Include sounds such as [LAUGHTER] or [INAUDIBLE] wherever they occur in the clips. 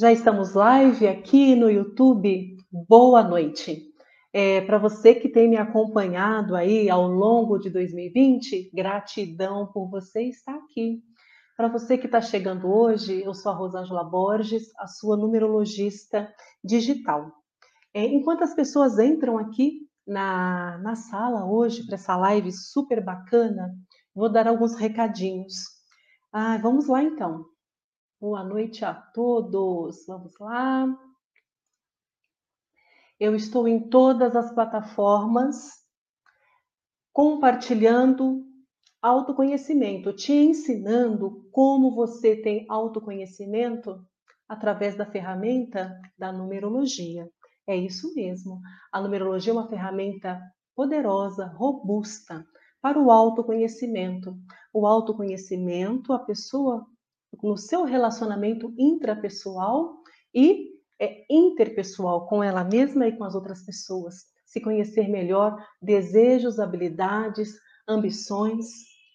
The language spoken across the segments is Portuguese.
Já estamos live aqui no YouTube. Boa noite. É, Para você que tem me acompanhado aí ao longo de 2020, gratidão por você estar aqui. Para você que está chegando hoje, eu sou a Rosângela Borges, a sua numerologista digital. É, enquanto as pessoas entram aqui na, na sala hoje para essa live super bacana, vou dar alguns recadinhos. Ah, vamos lá então. Boa noite a todos. Vamos lá. Eu estou em todas as plataformas compartilhando autoconhecimento, te ensinando como você tem autoconhecimento através da ferramenta da numerologia. É isso mesmo. A numerologia é uma ferramenta poderosa, robusta para o autoconhecimento. O autoconhecimento, a pessoa no seu relacionamento intrapessoal e é, interpessoal com ela mesma e com as outras pessoas. Se conhecer melhor desejos, habilidades, ambições.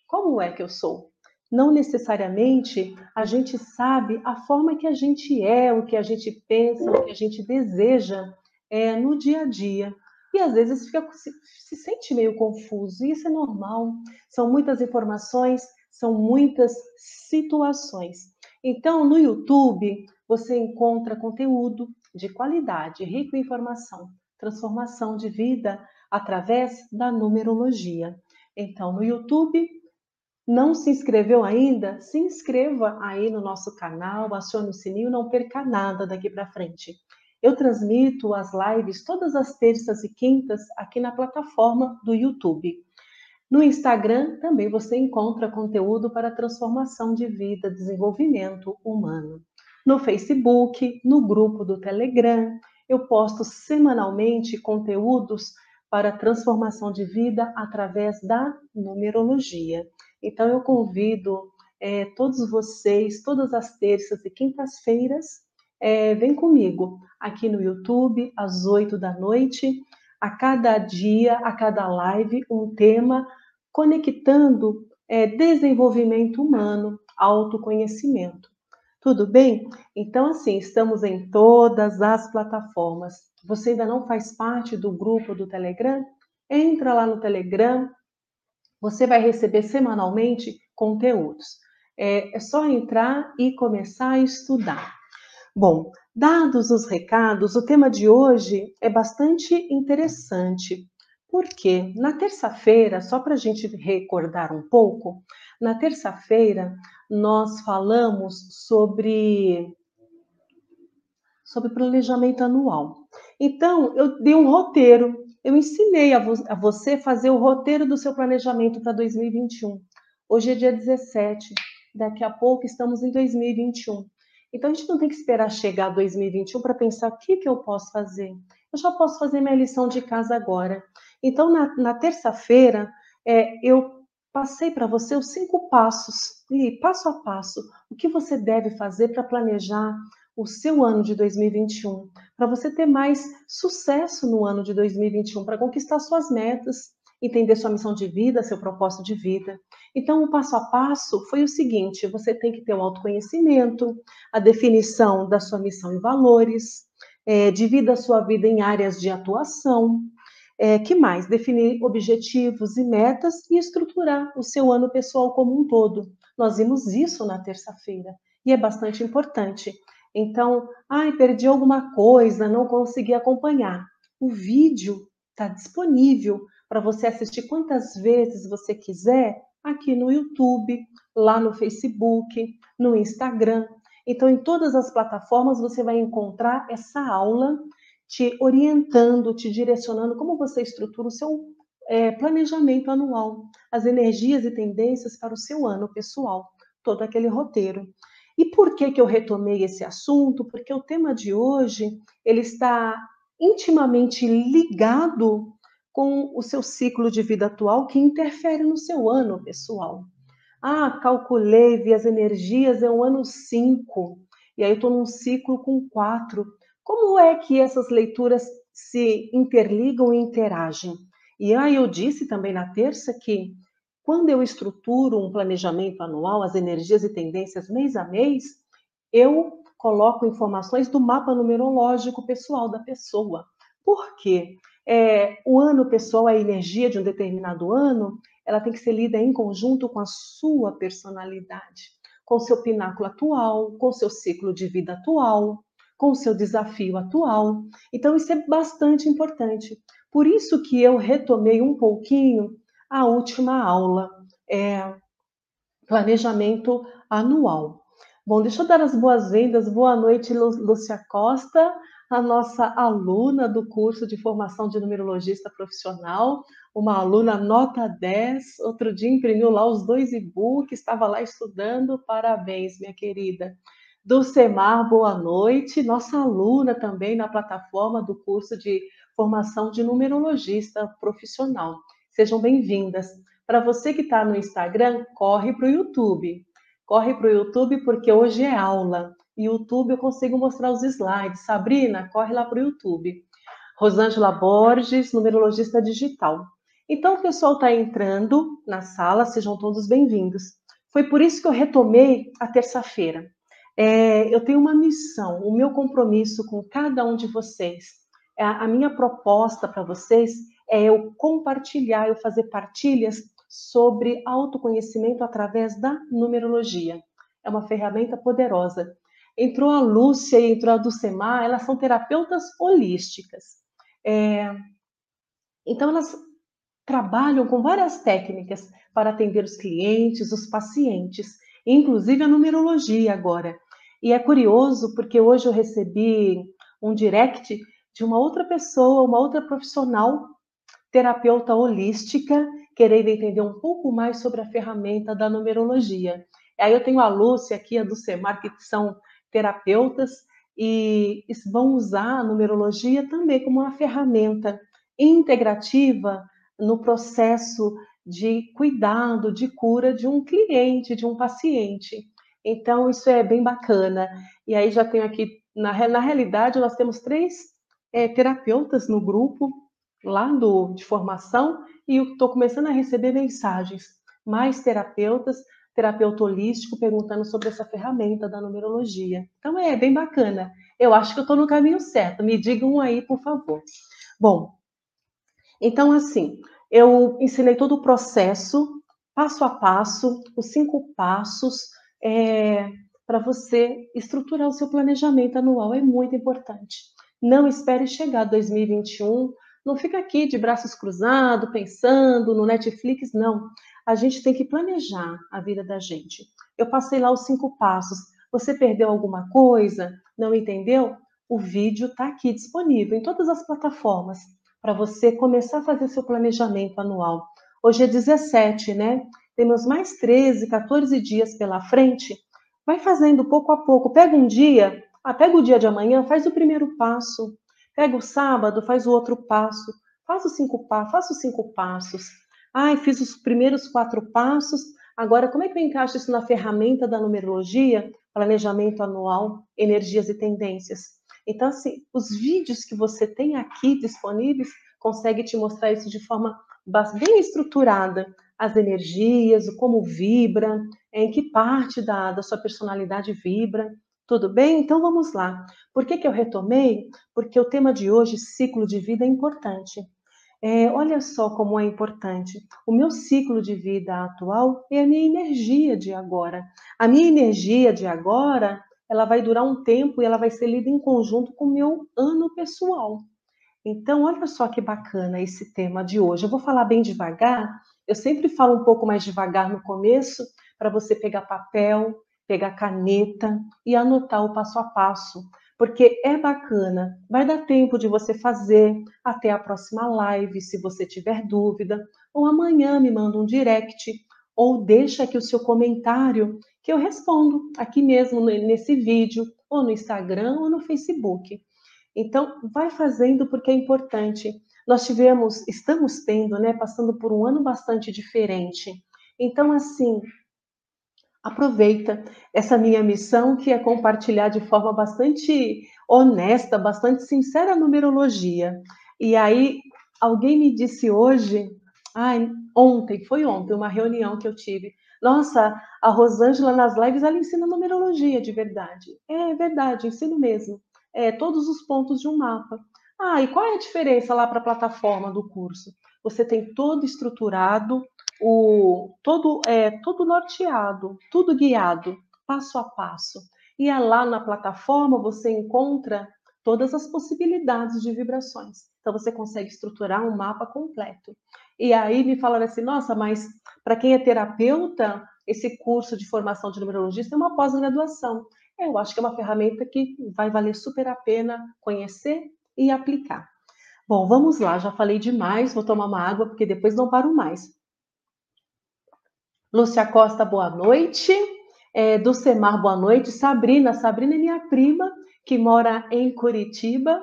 Como é que eu sou? Não necessariamente a gente sabe a forma que a gente é, o que a gente pensa, o que a gente deseja é, no dia a dia. E às vezes fica, se, se sente meio confuso, e isso é normal. São muitas informações, são muitas situações. Então, no YouTube, você encontra conteúdo de qualidade, rico em informação, transformação de vida através da numerologia. Então, no YouTube, não se inscreveu ainda? Se inscreva aí no nosso canal, acione o sininho, não perca nada daqui para frente. Eu transmito as lives todas as terças e quintas aqui na plataforma do YouTube. No Instagram também você encontra conteúdo para transformação de vida, desenvolvimento humano. No Facebook, no grupo do Telegram, eu posto semanalmente conteúdos para transformação de vida através da numerologia. Então eu convido é, todos vocês, todas as terças e quintas-feiras, é, vem comigo aqui no YouTube às oito da noite a cada dia, a cada live, um tema conectando é, desenvolvimento humano, autoconhecimento. Tudo bem? Então, assim, estamos em todas as plataformas. Você ainda não faz parte do grupo do Telegram? Entra lá no Telegram, você vai receber semanalmente conteúdos. É, é só entrar e começar a estudar. Bom, dados os recados, o tema de hoje é bastante interessante, porque na terça-feira, só para a gente recordar um pouco, na terça-feira nós falamos sobre sobre planejamento anual. Então, eu dei um roteiro, eu ensinei a, vo a você fazer o roteiro do seu planejamento para 2021. Hoje é dia 17, daqui a pouco estamos em 2021. Então a gente não tem que esperar chegar 2021 para pensar o que, que eu posso fazer. Eu já posso fazer minha lição de casa agora. Então, na, na terça-feira, é, eu passei para você os cinco passos, e passo a passo, o que você deve fazer para planejar o seu ano de 2021, para você ter mais sucesso no ano de 2021, para conquistar suas metas, entender sua missão de vida, seu propósito de vida. Então, o passo a passo foi o seguinte: você tem que ter o autoconhecimento, a definição da sua missão e valores, é, divida a sua vida em áreas de atuação. É, que mais? Definir objetivos e metas e estruturar o seu ano pessoal como um todo. Nós vimos isso na terça-feira e é bastante importante. Então, ai, perdi alguma coisa, não consegui acompanhar. O vídeo está disponível para você assistir quantas vezes você quiser aqui no YouTube, lá no Facebook, no Instagram. Então, em todas as plataformas você vai encontrar essa aula te orientando, te direcionando como você estrutura o seu é, planejamento anual, as energias e tendências para o seu ano pessoal, todo aquele roteiro. E por que que eu retomei esse assunto? Porque o tema de hoje ele está intimamente ligado com o seu ciclo de vida atual que interfere no seu ano pessoal. Ah, calculei, vi as energias, é o ano 5, e aí eu estou num ciclo com 4. Como é que essas leituras se interligam e interagem? E aí eu disse também na terça que quando eu estruturo um planejamento anual, as energias e tendências mês a mês, eu coloco informações do mapa numerológico pessoal da pessoa. Por quê? É, o ano pessoal, a energia de um determinado ano, ela tem que ser lida em conjunto com a sua personalidade, com seu pináculo atual, com seu ciclo de vida atual, com o seu desafio atual. Então, isso é bastante importante. Por isso que eu retomei um pouquinho a última aula, é, planejamento anual. Bom, deixa eu dar as boas-vindas. Boa noite, Lúcia Costa, a nossa aluna do curso de formação de numerologista profissional, uma aluna nota 10. Outro dia imprimiu lá os dois e-books, estava lá estudando. Parabéns, minha querida. Dulcemar, boa noite. Nossa aluna também na plataforma do curso de formação de numerologista profissional. Sejam bem-vindas. Para você que está no Instagram, corre para o YouTube. Corre para o YouTube porque hoje é aula. YouTube eu consigo mostrar os slides. Sabrina, corre lá para o YouTube. Rosângela Borges, numerologista digital. Então, o pessoal está entrando na sala, sejam todos bem-vindos. Foi por isso que eu retomei a terça-feira. É, eu tenho uma missão, o meu compromisso com cada um de vocês. A, a minha proposta para vocês é eu compartilhar, eu fazer partilhas sobre autoconhecimento através da numerologia. É uma ferramenta poderosa. Entrou a Lúcia e entrou a Dulcemar, elas são terapeutas holísticas. É, então, elas trabalham com várias técnicas para atender os clientes, os pacientes, inclusive a numerologia agora. E é curioso porque hoje eu recebi um direct de uma outra pessoa, uma outra profissional, terapeuta holística, querendo entender um pouco mais sobre a ferramenta da numerologia. Aí eu tenho a Lúcia aqui, a do Semar, que são terapeutas e vão usar a numerologia também como uma ferramenta integrativa no processo de cuidado, de cura de um cliente, de um paciente. Então, isso é bem bacana. E aí já tenho aqui, na, na realidade, nós temos três é, terapeutas no grupo, lá do, de formação, e estou começando a receber mensagens. Mais terapeutas, terapeuta holístico, perguntando sobre essa ferramenta da numerologia. Então, é bem bacana. Eu acho que eu estou no caminho certo. Me digam aí, por favor. Bom, então, assim, eu ensinei todo o processo, passo a passo, os cinco passos, é, para você estruturar o seu planejamento anual. É muito importante. Não espere chegar 2021, não fica aqui de braços cruzados, pensando no Netflix, não. A gente tem que planejar a vida da gente. Eu passei lá os cinco passos. Você perdeu alguma coisa? Não entendeu? O vídeo está aqui disponível em todas as plataformas para você começar a fazer seu planejamento anual. Hoje é 17, né? Temos mais 13, 14 dias pela frente. Vai fazendo pouco a pouco. Pega um dia, ah, pega o dia de amanhã, faz o primeiro passo. Pega o sábado, faz o outro passo. Faz os cinco passos, faça os cinco passos. Ai, fiz os primeiros quatro passos. Agora, como é que eu encaixo isso na ferramenta da numerologia? Planejamento anual, energias e tendências. Então, assim, os vídeos que você tem aqui disponíveis conseguem te mostrar isso de forma bem estruturada as energias, como vibra, em que parte da, da sua personalidade vibra. Tudo bem? Então vamos lá. Por que, que eu retomei? Porque o tema de hoje, ciclo de vida, é importante. É, olha só como é importante. O meu ciclo de vida atual é a minha energia de agora. A minha energia de agora, ela vai durar um tempo e ela vai ser lida em conjunto com o meu ano pessoal. Então, olha só que bacana esse tema de hoje. Eu vou falar bem devagar, eu sempre falo um pouco mais devagar no começo, para você pegar papel, pegar caneta e anotar o passo a passo, porque é bacana. Vai dar tempo de você fazer até a próxima live, se você tiver dúvida, ou amanhã me manda um direct, ou deixa aqui o seu comentário que eu respondo aqui mesmo nesse vídeo, ou no Instagram ou no Facebook. Então, vai fazendo porque é importante. Nós tivemos, estamos tendo, né, passando por um ano bastante diferente. Então, assim, aproveita essa minha missão, que é compartilhar de forma bastante honesta, bastante sincera a numerologia. E aí, alguém me disse hoje, ai, ontem, foi ontem, uma reunião que eu tive. Nossa, a Rosângela nas lives ela ensina numerologia de verdade. É verdade, ensino mesmo. É, todos os pontos de um mapa. Ah, e qual é a diferença lá para a plataforma do curso? Você tem todo estruturado, o todo é todo norteado, tudo guiado, passo a passo. E é lá na plataforma você encontra todas as possibilidades de vibrações. Então você consegue estruturar um mapa completo. E aí me falaram assim: "Nossa, mas para quem é terapeuta, esse curso de formação de numerologista é uma pós-graduação". Eu acho que é uma ferramenta que vai valer super a pena conhecer e aplicar. Bom, vamos lá, já falei demais, vou tomar uma água porque depois não paro mais. Lúcia Costa, boa noite. É, do Semar, boa noite. Sabrina, Sabrina é minha prima, que mora em Curitiba.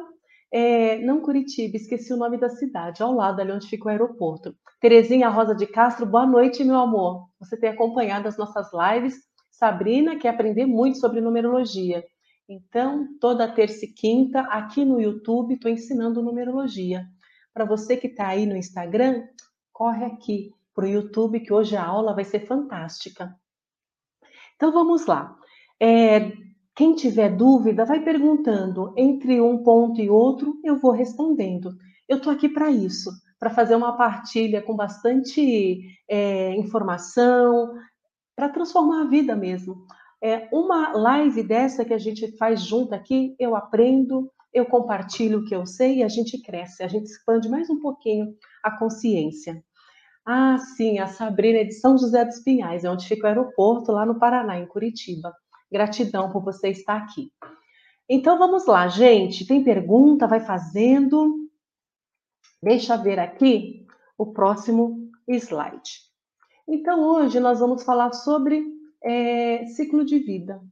É, não Curitiba, esqueci o nome da cidade, ao lado ali onde fica o aeroporto. Terezinha Rosa de Castro, boa noite, meu amor. Você tem acompanhado as nossas lives. Sabrina quer aprender muito sobre numerologia. Então, toda terça e quinta, aqui no YouTube, estou ensinando numerologia. Para você que está aí no Instagram, corre aqui para o YouTube, que hoje a aula vai ser fantástica. Então, vamos lá. É, quem tiver dúvida, vai perguntando. Entre um ponto e outro, eu vou respondendo. Eu estou aqui para isso, para fazer uma partilha com bastante é, informação, para transformar a vida mesmo. É, uma live dessa que a gente faz junto aqui, eu aprendo, eu compartilho o que eu sei e a gente cresce, a gente expande mais um pouquinho a consciência. Ah, sim, a Sabrina é de São José dos Pinhais, é onde fica o aeroporto, lá no Paraná, em Curitiba. Gratidão por você estar aqui. Então vamos lá, gente. Tem pergunta? Vai fazendo. Deixa eu ver aqui o próximo slide. Então hoje nós vamos falar sobre é, ciclo de vida.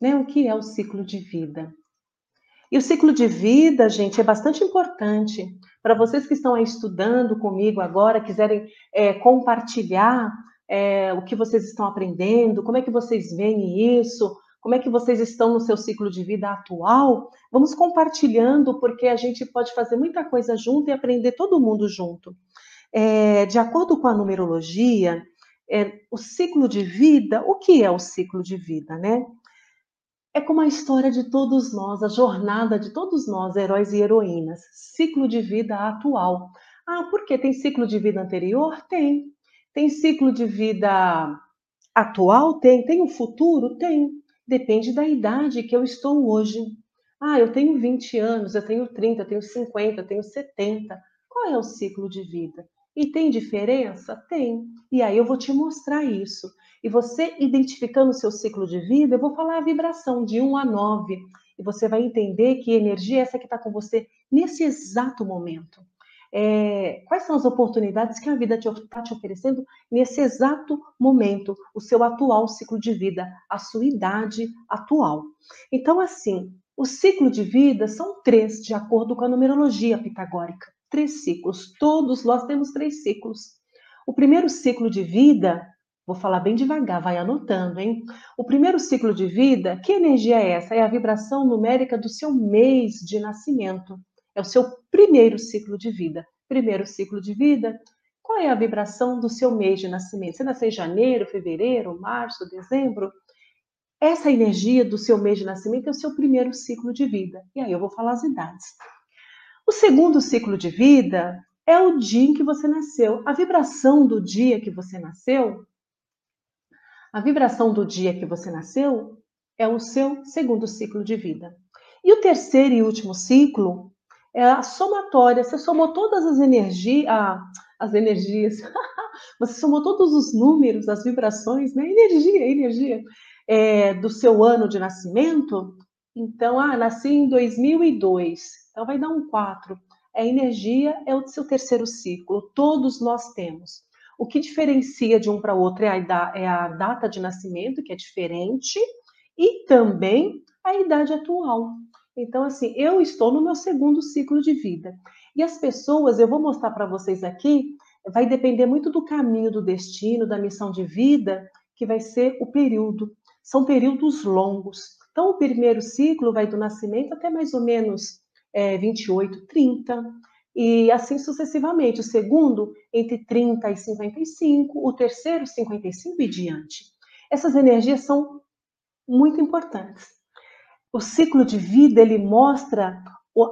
Né? O que é o ciclo de vida? E o ciclo de vida, gente, é bastante importante. Para vocês que estão aí estudando comigo agora, quiserem é, compartilhar é, o que vocês estão aprendendo, como é que vocês veem isso, como é que vocês estão no seu ciclo de vida atual, vamos compartilhando, porque a gente pode fazer muita coisa junto e aprender todo mundo junto. É, de acordo com a numerologia, é, o ciclo de vida, o que é o ciclo de vida, né? É como a história de todos nós, a jornada de todos nós, heróis e heroínas. Ciclo de vida atual. Ah, por que tem ciclo de vida anterior? Tem. Tem ciclo de vida atual? Tem. Tem o futuro? Tem. Depende da idade que eu estou hoje. Ah, eu tenho 20 anos, eu tenho 30, eu tenho 50, eu tenho 70. Qual é o ciclo de vida? E tem diferença? Tem. E aí eu vou te mostrar isso. E você identificando o seu ciclo de vida, eu vou falar a vibração de 1 a 9. E você vai entender que energia é essa que está com você nesse exato momento. É, quais são as oportunidades que a vida está te, tá te oferecendo nesse exato momento, o seu atual ciclo de vida, a sua idade atual. Então, assim, o ciclo de vida são três, de acordo com a numerologia pitagórica três ciclos. Todos nós temos três ciclos. O primeiro ciclo de vida, vou falar bem devagar, vai anotando, hein? O primeiro ciclo de vida, que energia é essa? É a vibração numérica do seu mês de nascimento. É o seu primeiro ciclo de vida. Primeiro ciclo de vida, qual é a vibração do seu mês de nascimento? Você nasceu em janeiro, fevereiro, março, dezembro? Essa energia do seu mês de nascimento é o seu primeiro ciclo de vida. E aí eu vou falar as idades. O segundo ciclo de vida é o dia em que você nasceu. A vibração do dia que você nasceu, a vibração do dia que você nasceu é o seu segundo ciclo de vida. E o terceiro e último ciclo é a somatória. Você somou todas as energias, as energias, [LAUGHS] você somou todos os números, as vibrações, né? Energia, energia é, do seu ano de nascimento. Então, ah, nasci em 2002. Então, vai dar um 4. A energia é o seu terceiro ciclo, todos nós temos. O que diferencia de um para outro é a, é a data de nascimento, que é diferente, e também a idade atual. Então, assim, eu estou no meu segundo ciclo de vida. E as pessoas, eu vou mostrar para vocês aqui, vai depender muito do caminho do destino, da missão de vida, que vai ser o período. São períodos longos. Então, o primeiro ciclo vai do nascimento até mais ou menos é, 28, 30. e assim sucessivamente. O segundo, entre 30 e 55, o terceiro, 55 e diante. Essas energias são muito importantes. O ciclo de vida, ele mostra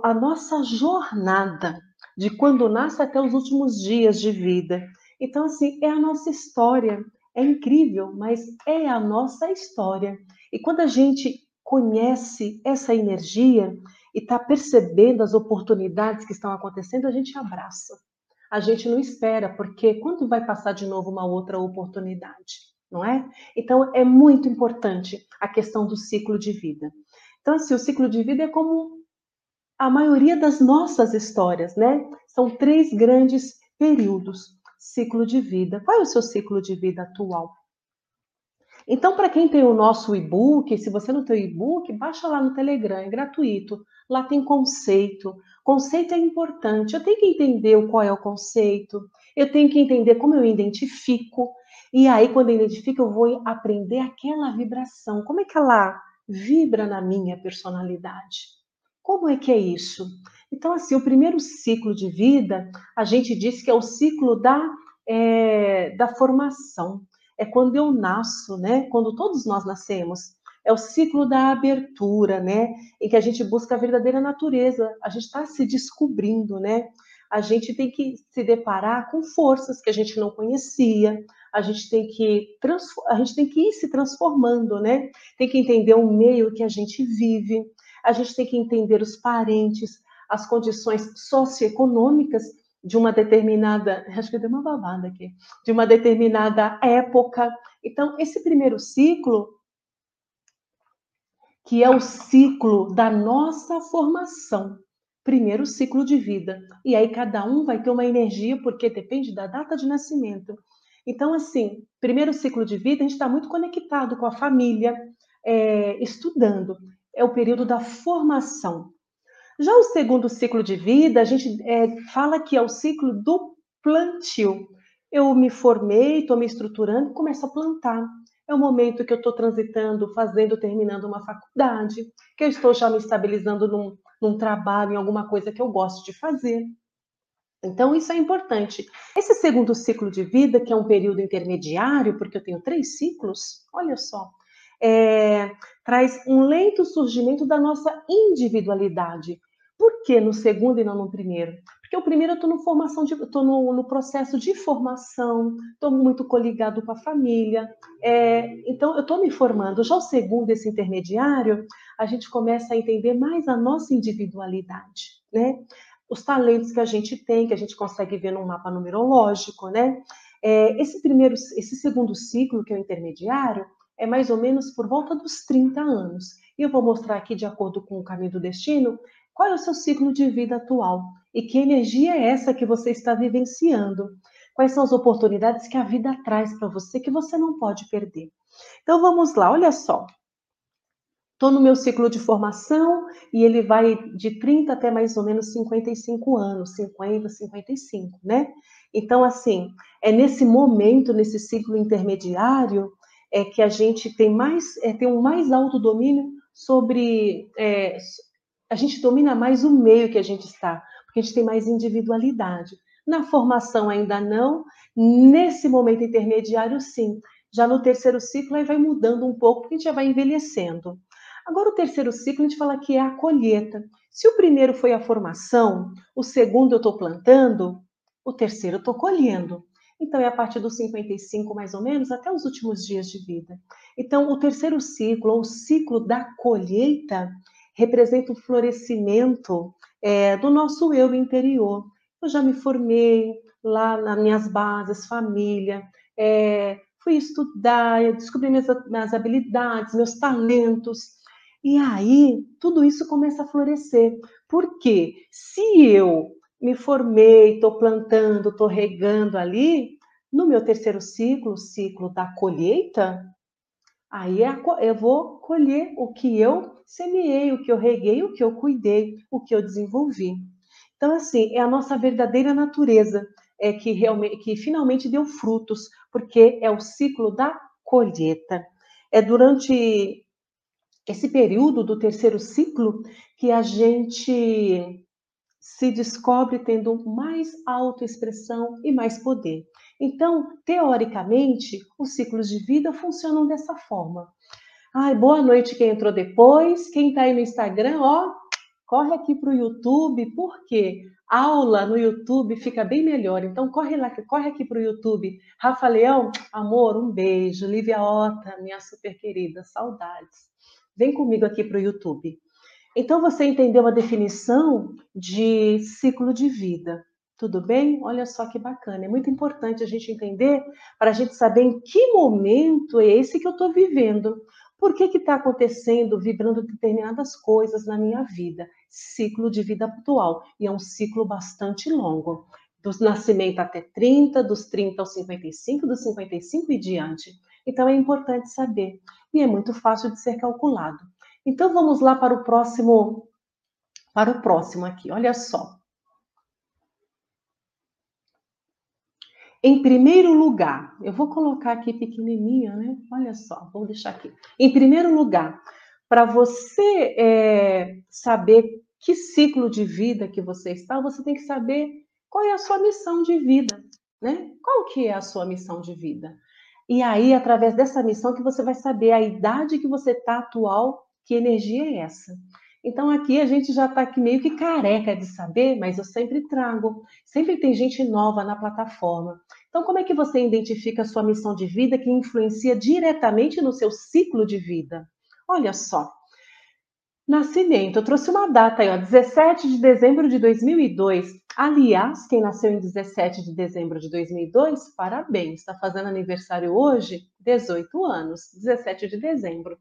a nossa jornada, de quando nasce até os últimos dias de vida. Então, assim, é a nossa história. É incrível, mas é a nossa história. E quando a gente conhece essa energia e está percebendo as oportunidades que estão acontecendo, a gente abraça. A gente não espera, porque quando vai passar de novo uma outra oportunidade, não é? Então é muito importante a questão do ciclo de vida. Então, assim, o ciclo de vida é como a maioria das nossas histórias, né? São três grandes períodos. Ciclo de vida. Qual é o seu ciclo de vida atual? Então, para quem tem o nosso e-book, se você não tem o e-book, baixa lá no Telegram, é gratuito. Lá tem conceito. Conceito é importante. Eu tenho que entender qual é o conceito. Eu tenho que entender como eu identifico. E aí, quando eu identifico, eu vou aprender aquela vibração. Como é que ela vibra na minha personalidade? Como é que é isso? Então, assim, o primeiro ciclo de vida, a gente diz que é o ciclo da, é, da formação é quando eu nasço, né? Quando todos nós nascemos. É o ciclo da abertura, né? Em que a gente busca a verdadeira natureza. A gente está se descobrindo, né? A gente tem que se deparar com forças que a gente não conhecia. A gente tem que a gente tem que ir se transformando, né? Tem que entender o meio que a gente vive. A gente tem que entender os parentes, as condições socioeconômicas de uma determinada, acho que deu uma babada aqui, de uma determinada época. Então, esse primeiro ciclo, que é o ciclo da nossa formação, primeiro ciclo de vida. E aí cada um vai ter uma energia, porque depende da data de nascimento. Então, assim, primeiro ciclo de vida, a gente está muito conectado com a família, é, estudando. É o período da formação. Já o segundo ciclo de vida, a gente é, fala que é o ciclo do plantio. Eu me formei, estou me estruturando, começo a plantar. É o momento que eu estou transitando, fazendo, terminando uma faculdade, que eu estou já me estabilizando num, num trabalho, em alguma coisa que eu gosto de fazer. Então, isso é importante. Esse segundo ciclo de vida, que é um período intermediário, porque eu tenho três ciclos, olha só, é, traz um lento surgimento da nossa individualidade. Por que no segundo e não no primeiro? Porque o primeiro eu estou no no, no, processo de formação, estou muito coligado com a família, é, então eu estou me formando. Já o segundo, esse intermediário, a gente começa a entender mais a nossa individualidade, né? Os talentos que a gente tem, que a gente consegue ver no mapa numerológico, né? É, esse primeiro, esse segundo ciclo, que é o intermediário, é mais ou menos por volta dos 30 anos. E eu vou mostrar aqui, de acordo com o caminho do destino, qual é o seu ciclo de vida atual? E que energia é essa que você está vivenciando? Quais são as oportunidades que a vida traz para você que você não pode perder? Então vamos lá, olha só. Estou no meu ciclo de formação e ele vai de 30 até mais ou menos 55 anos, 50, 55, né? Então, assim, é nesse momento, nesse ciclo intermediário, é que a gente tem mais, é, tem um mais alto domínio sobre, é, a gente domina mais o meio que a gente está, porque a gente tem mais individualidade. Na formação ainda não, nesse momento intermediário sim. Já no terceiro ciclo aí vai mudando um pouco, porque a gente já vai envelhecendo. Agora o terceiro ciclo a gente fala que é a colheita. Se o primeiro foi a formação, o segundo eu estou plantando, o terceiro eu estou colhendo. Então é a partir dos 55 mais ou menos até os últimos dias de vida. Então o terceiro ciclo, ou o ciclo da colheita, representa o florescimento é, do nosso eu interior. Eu já me formei lá nas minhas bases, família, é, fui estudar, descobri minhas, minhas habilidades, meus talentos. E aí, tudo isso começa a florescer. Porque se eu me formei, estou plantando, estou regando ali, no meu terceiro ciclo, ciclo da colheita, aí é eu vou colher o que eu semeei, o que eu reguei, o que eu cuidei, o que eu desenvolvi. Então, assim, é a nossa verdadeira natureza é que realmente, que finalmente deu frutos, porque é o ciclo da colheita. É durante esse período do terceiro ciclo que a gente se descobre tendo mais autoexpressão e mais poder. Então, teoricamente, os ciclos de vida funcionam dessa forma. Ai, boa noite quem entrou depois. Quem está aí no Instagram, ó, corre aqui para o YouTube, porque aula no YouTube fica bem melhor. Então, corre lá, corre aqui para o YouTube. Rafa Leão, amor, um beijo. Lívia Ota, minha super querida, saudades. Vem comigo aqui para o YouTube. Então, você entendeu a definição de ciclo de vida. Tudo bem? Olha só que bacana. É muito importante a gente entender para a gente saber em que momento é esse que eu estou vivendo. Por que está acontecendo, vibrando determinadas coisas na minha vida? Ciclo de vida atual. E é um ciclo bastante longo. Do nascimento até 30, dos 30 aos 55, dos 55 e diante. Então é importante saber. E é muito fácil de ser calculado. Então vamos lá para o próximo para o próximo aqui. Olha só. Em primeiro lugar, eu vou colocar aqui pequenininha, né? Olha só, vou deixar aqui. Em primeiro lugar, para você é, saber que ciclo de vida que você está, você tem que saber qual é a sua missão de vida, né? Qual que é a sua missão de vida? E aí, através dessa missão, que você vai saber a idade que você está atual, que energia é essa. Então aqui a gente já está meio que careca de saber, mas eu sempre trago. Sempre tem gente nova na plataforma. Então como é que você identifica a sua missão de vida que influencia diretamente no seu ciclo de vida? Olha só. Nascimento, eu trouxe uma data aí, ó, 17 de dezembro de 2002. Aliás, quem nasceu em 17 de dezembro de 2002, parabéns, está fazendo aniversário hoje, 18 anos, 17 de dezembro.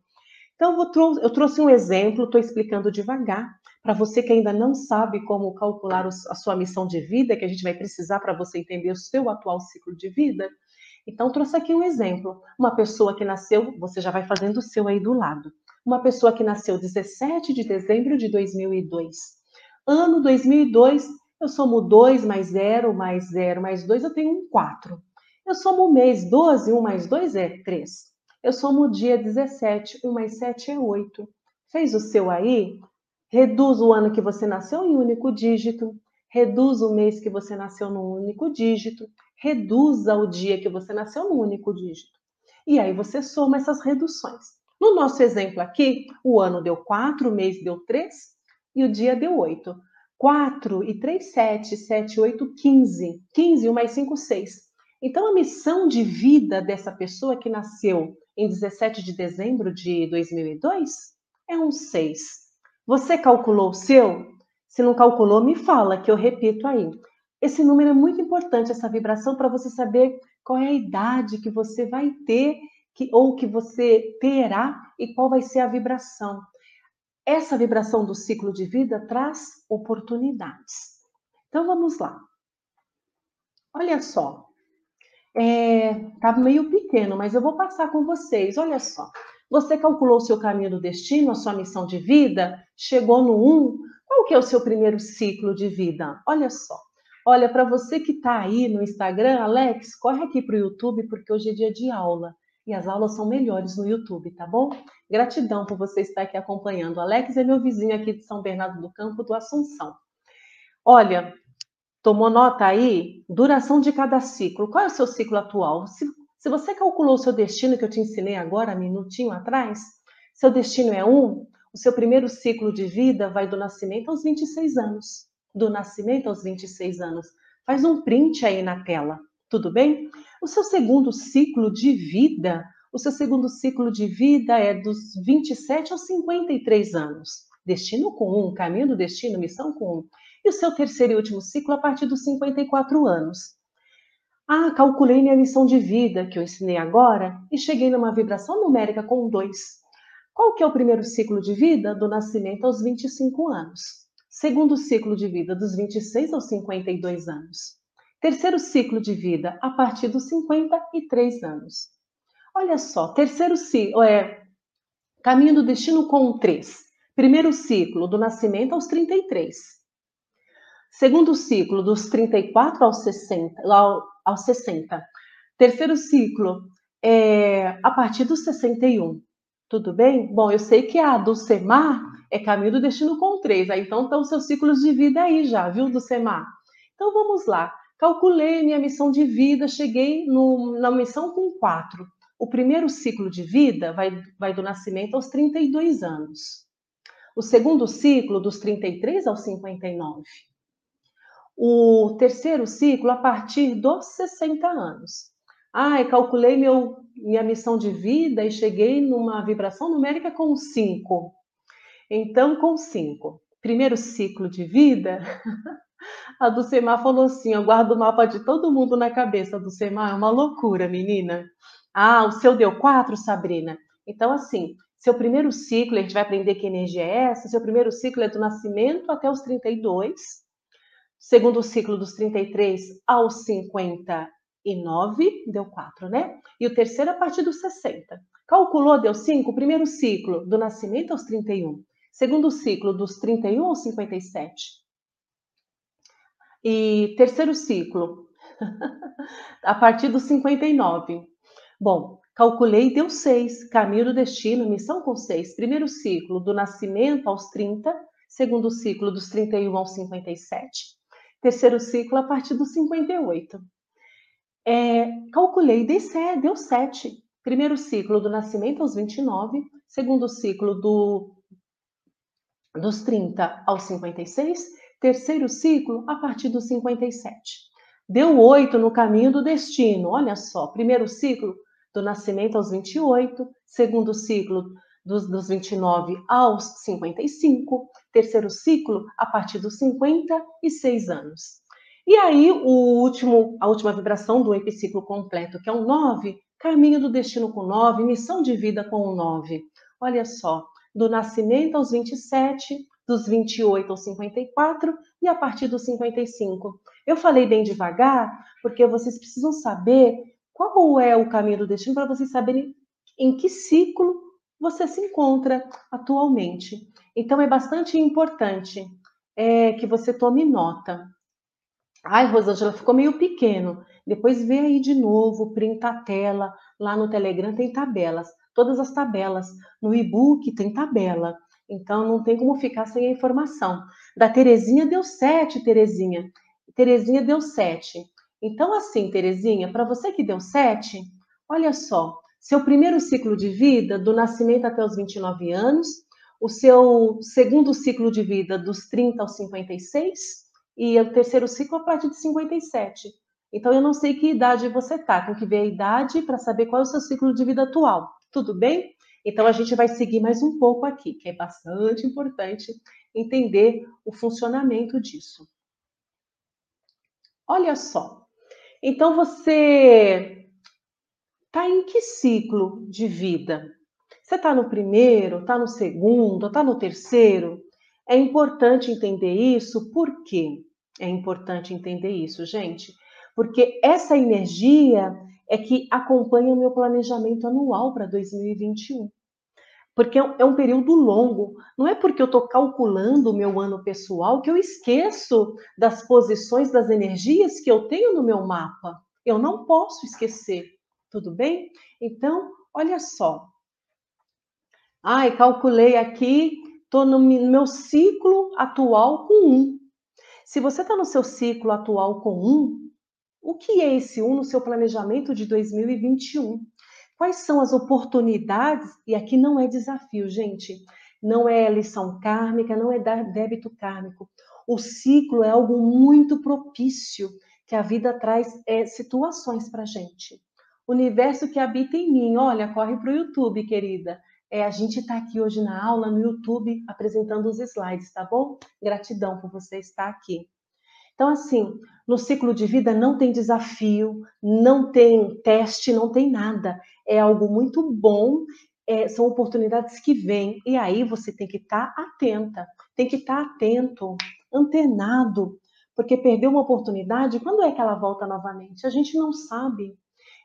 Então, eu trouxe um exemplo, estou explicando devagar, para você que ainda não sabe como calcular a sua missão de vida, que a gente vai precisar para você entender o seu atual ciclo de vida. Então, trouxe aqui um exemplo. Uma pessoa que nasceu, você já vai fazendo o seu aí do lado. Uma pessoa que nasceu 17 de dezembro de 2002. Ano 2002, eu somo 2 mais 0 mais 0 mais 2, eu tenho um 4. Eu somo o mês 12, 1 mais 2 é 3. Eu somo o dia 17, 1 mais 7 é 8. Fez o seu aí? Reduz o ano que você nasceu em único dígito. Reduz o mês que você nasceu num único dígito. Reduza o dia que você nasceu num único dígito. E aí você soma essas reduções. No nosso exemplo aqui, o ano deu 4, o mês deu 3 e o dia deu 8. 4 e 3, 7, 7, 8, 15. 15, 1 mais 5, 6. Então, a missão de vida dessa pessoa que nasceu em 17 de dezembro de 2002 é um 6. Você calculou o seu? Se não calculou, me fala que eu repito aí. Esse número é muito importante, essa vibração, para você saber qual é a idade que você vai ter que, ou que você terá e qual vai ser a vibração. Essa vibração do ciclo de vida traz oportunidades. Então vamos lá. Olha só, é, tá meio pequeno, mas eu vou passar com vocês. Olha só. Você calculou o seu caminho do destino, a sua missão de vida, chegou no 1. Qual que é o seu primeiro ciclo de vida? Olha só. Olha, para você que está aí no Instagram, Alex, corre aqui para o YouTube, porque hoje é dia de aula. E as aulas são melhores no YouTube, tá bom? Gratidão por você estar aqui acompanhando. Alex é meu vizinho aqui de São Bernardo do Campo, do Assunção. Olha, Tomou nota aí? Duração de cada ciclo. Qual é o seu ciclo atual? Se, se você calculou o seu destino, que eu te ensinei agora, minutinho atrás, seu destino é um, o seu primeiro ciclo de vida vai do nascimento aos 26 anos. Do nascimento aos 26 anos. Faz um print aí na tela, tudo bem? O seu segundo ciclo de vida, o seu segundo ciclo de vida é dos 27 aos 53 anos. Destino com um, caminho do destino, missão com um e o seu terceiro e último ciclo a partir dos 54 anos. Ah, calculei minha missão de vida, que eu ensinei agora, e cheguei numa vibração numérica com 2. Qual que é o primeiro ciclo de vida? Do nascimento aos 25 anos. Segundo ciclo de vida, dos 26 aos 52 anos. Terceiro ciclo de vida, a partir dos 53 anos. Olha só, terceiro ciclo, é, caminho do destino com 3. Primeiro ciclo, do nascimento aos 33. Segundo ciclo, dos 34 aos 60. Ao, aos 60. Terceiro ciclo, é, a partir dos 61. Tudo bem? Bom, eu sei que a do SEMAR é caminho do destino com três. Aí, então, estão seus ciclos de vida aí já, viu, do SEMAR? Então, vamos lá. Calculei minha missão de vida, cheguei no, na missão com quatro. O primeiro ciclo de vida vai, vai do nascimento aos 32 anos. O segundo ciclo, dos 33 aos 59. O terceiro ciclo, a partir dos 60 anos. Ah, calculei meu, minha missão de vida e cheguei numa vibração numérica com 5. Então, com 5. Primeiro ciclo de vida, [LAUGHS] a do Semar falou assim: eu guardo o mapa de todo mundo na cabeça do Semar, é uma loucura, menina. Ah, o seu deu 4, Sabrina. Então, assim, seu primeiro ciclo, a gente vai aprender que energia é essa, seu primeiro ciclo é do nascimento até os 32, segundo ciclo dos 33 aos 50 e 9, deu 4, né? E o terceiro a partir dos 60. Calculou, deu 5, primeiro ciclo, do nascimento aos 31. Segundo ciclo, dos 31 aos 57. E terceiro ciclo, [LAUGHS] a partir dos 59. Bom, calculei, deu 6. Caminho do destino, missão com 6. Primeiro ciclo, do nascimento aos 30. Segundo ciclo, dos 31 aos 57. Terceiro ciclo, a partir dos 58. É, calculei, deu 7. Primeiro ciclo do nascimento aos 29, segundo ciclo do, dos 30 aos 56, terceiro ciclo a partir dos 57. Deu 8 no caminho do destino, olha só. Primeiro ciclo do nascimento aos 28, segundo ciclo dos, dos 29 aos 55, terceiro ciclo a partir dos 56 anos. E aí, o último, a última vibração do epiciclo completo, que é o 9, caminho do destino com 9, missão de vida com o 9. Olha só, do nascimento aos 27, dos 28 aos 54 e a partir dos 55. Eu falei bem devagar, porque vocês precisam saber qual é o caminho do destino para vocês saberem em que ciclo você se encontra atualmente. Então, é bastante importante é, que você tome nota. Ai, Rosângela, ficou meio pequeno. Depois vê aí de novo, printa a tela. Lá no Telegram tem tabelas. Todas as tabelas. No e-book tem tabela. Então não tem como ficar sem a informação. Da Terezinha deu sete, Terezinha. Terezinha deu sete. Então, assim, Terezinha, para você que deu sete, olha só. Seu primeiro ciclo de vida, do nascimento até os 29 anos. O seu segundo ciclo de vida, dos 30 aos 56 e o terceiro ciclo a partir de 57. Então, eu não sei que idade você está, tem que ver a idade para saber qual é o seu ciclo de vida atual. Tudo bem? Então, a gente vai seguir mais um pouco aqui, que é bastante importante entender o funcionamento disso. Olha só. Então, você está em que ciclo de vida? Você está no primeiro, está no segundo, está no terceiro? É importante entender isso, por quê? É importante entender isso, gente, porque essa energia é que acompanha o meu planejamento anual para 2021. Porque é um período longo. Não é porque eu estou calculando o meu ano pessoal que eu esqueço das posições das energias que eu tenho no meu mapa. Eu não posso esquecer. Tudo bem? Então, olha só. Ai, calculei aqui, estou no meu ciclo atual com um. Se você está no seu ciclo atual com um, o que é esse um no seu planejamento de 2021? Quais são as oportunidades? E aqui não é desafio, gente. Não é lição kármica, não é débito kármico. O ciclo é algo muito propício que a vida traz é, situações para gente. Universo que habita em mim, olha, corre para o YouTube, querida. É, a gente está aqui hoje na aula no YouTube apresentando os slides, tá bom? Gratidão por você estar aqui. Então, assim, no ciclo de vida não tem desafio, não tem teste, não tem nada. É algo muito bom, é, são oportunidades que vêm. E aí você tem que estar tá atenta, tem que estar tá atento, antenado, porque perdeu uma oportunidade, quando é que ela volta novamente? A gente não sabe.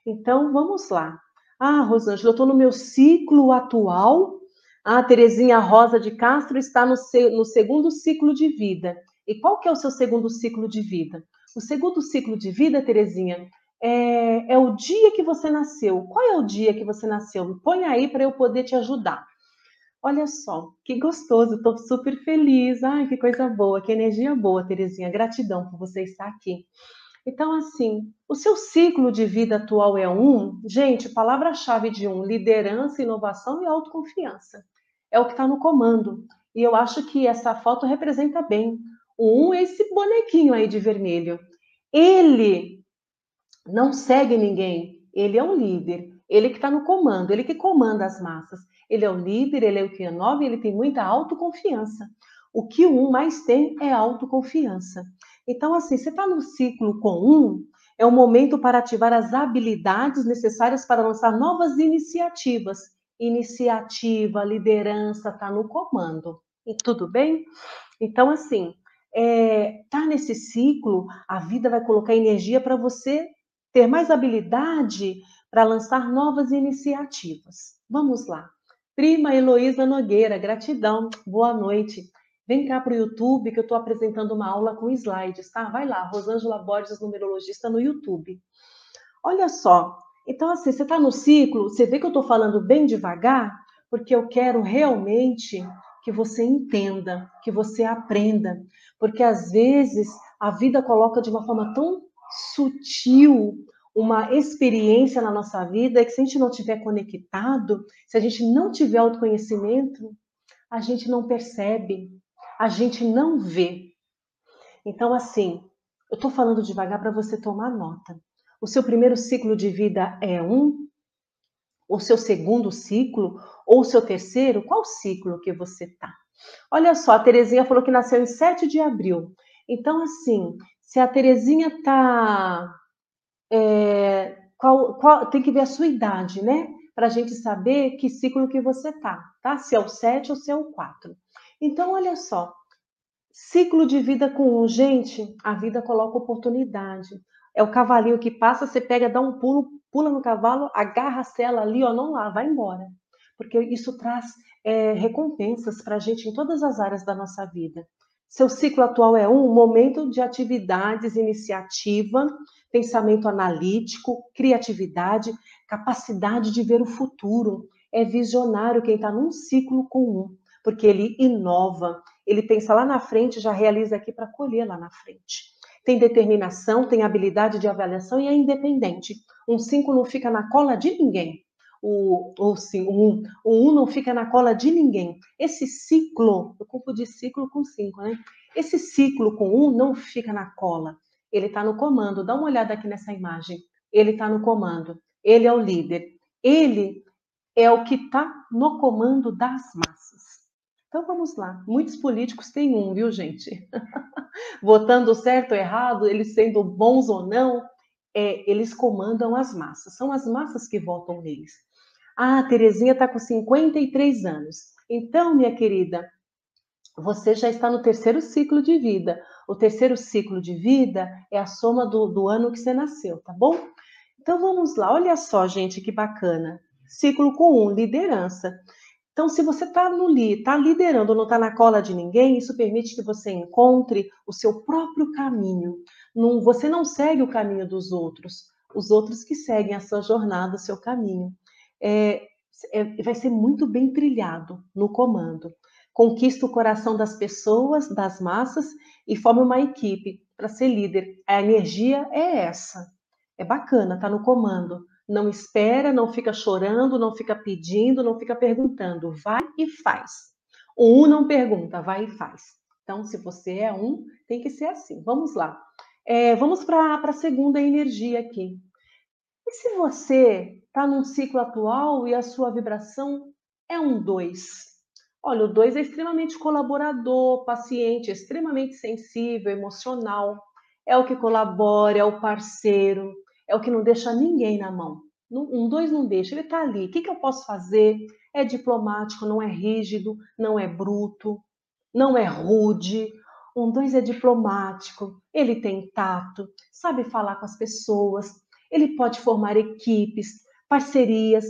Então, vamos lá. Ah, Rosângela, eu estou no meu ciclo atual. Ah, Terezinha Rosa de Castro está no, no segundo ciclo de vida. E qual que é o seu segundo ciclo de vida? O segundo ciclo de vida, Terezinha, é, é, o dia que você nasceu. Qual é o dia que você nasceu? Põe aí para eu poder te ajudar. Olha só, que gostoso, estou super feliz. Ai, que coisa boa, que energia boa, Terezinha. Gratidão por você estar aqui. Então, assim, o seu ciclo de vida atual é um, gente, palavra-chave de um: liderança, inovação e autoconfiança. É o que está no comando. E eu acho que essa foto representa bem. O um é esse bonequinho aí de vermelho. Ele não segue ninguém, ele é um líder. Ele que está no comando, ele que comanda as massas. Ele é o líder, ele é o que renova e ele tem muita autoconfiança. O que o um mais tem é autoconfiança. Então, assim, você está no ciclo com um, é o momento para ativar as habilidades necessárias para lançar novas iniciativas. Iniciativa, liderança, está no comando. E tudo bem? Então, assim, é, tá nesse ciclo, a vida vai colocar energia para você ter mais habilidade para lançar novas iniciativas. Vamos lá. Prima Heloísa Nogueira, gratidão, boa noite. Vem cá para o YouTube que eu estou apresentando uma aula com slides, tá? Vai lá, Rosângela Borges, numerologista no YouTube. Olha só, então assim, você está no ciclo, você vê que eu estou falando bem devagar, porque eu quero realmente que você entenda, que você aprenda, porque às vezes a vida coloca de uma forma tão sutil uma experiência na nossa vida que se a gente não tiver conectado, se a gente não tiver autoconhecimento, a gente não percebe, a gente não vê. Então, assim, eu estou falando devagar para você tomar nota. O seu primeiro ciclo de vida é um, o seu segundo ciclo, ou o seu terceiro, qual ciclo que você está? Olha só, a Terezinha falou que nasceu em 7 de abril. Então, assim, se a Terezinha está é, qual, qual, tem que ver a sua idade, né? Para a gente saber que ciclo que você tá, tá? Se é o 7 ou se é o 4. Então, olha só. Ciclo de vida com um, gente, a vida coloca oportunidade. É o cavalinho que passa, você pega, dá um pulo, pula no cavalo, agarra a cela ali, ó, não lá, vai embora. Porque isso traz é, recompensas para a gente em todas as áreas da nossa vida. Seu ciclo atual é um momento de atividades, iniciativa, pensamento analítico, criatividade, capacidade de ver o futuro. É visionário quem está num ciclo com um, porque ele inova, ele pensa lá na frente, já realiza aqui para colher lá na frente. Tem determinação, tem habilidade de avaliação e é independente. Um cinco não fica na cola de ninguém. O, o, sim, o, um, o um não fica na cola de ninguém. Esse ciclo, eu confundi ciclo com cinco, né? Esse ciclo com um não fica na cola ele está no comando. Dá uma olhada aqui nessa imagem. Ele está no comando. Ele é o líder. Ele é o que está no comando das. Então vamos lá. Muitos políticos têm um, viu, gente? [LAUGHS] Votando certo ou errado, eles sendo bons ou não, é, eles comandam as massas. São as massas que votam neles. Ah, a Terezinha está com 53 anos. Então, minha querida, você já está no terceiro ciclo de vida. O terceiro ciclo de vida é a soma do, do ano que você nasceu, tá bom? Então vamos lá, olha só, gente, que bacana. Ciclo com um, liderança. Então, se você está no li, está liderando, não está na cola de ninguém, isso permite que você encontre o seu próprio caminho. Não, você não segue o caminho dos outros, os outros que seguem a sua jornada, o seu caminho. É, é, vai ser muito bem trilhado no comando conquista o coração das pessoas, das massas e forma uma equipe para ser líder. A energia é essa. É bacana, tá no comando. Não espera, não fica chorando, não fica pedindo, não fica perguntando. Vai e faz. O um não pergunta, vai e faz. Então, se você é um, tem que ser assim. Vamos lá. É, vamos para a segunda energia aqui. E se você está num ciclo atual e a sua vibração é um dois? Olha, o 2 é extremamente colaborador, paciente, extremamente sensível, emocional. É o que colabora, é o parceiro, é o que não deixa ninguém na mão. Um 2 não deixa, ele está ali. O que, que eu posso fazer? É diplomático, não é rígido, não é bruto, não é rude. Um 2 é diplomático, ele tem tato, sabe falar com as pessoas, ele pode formar equipes, parcerias,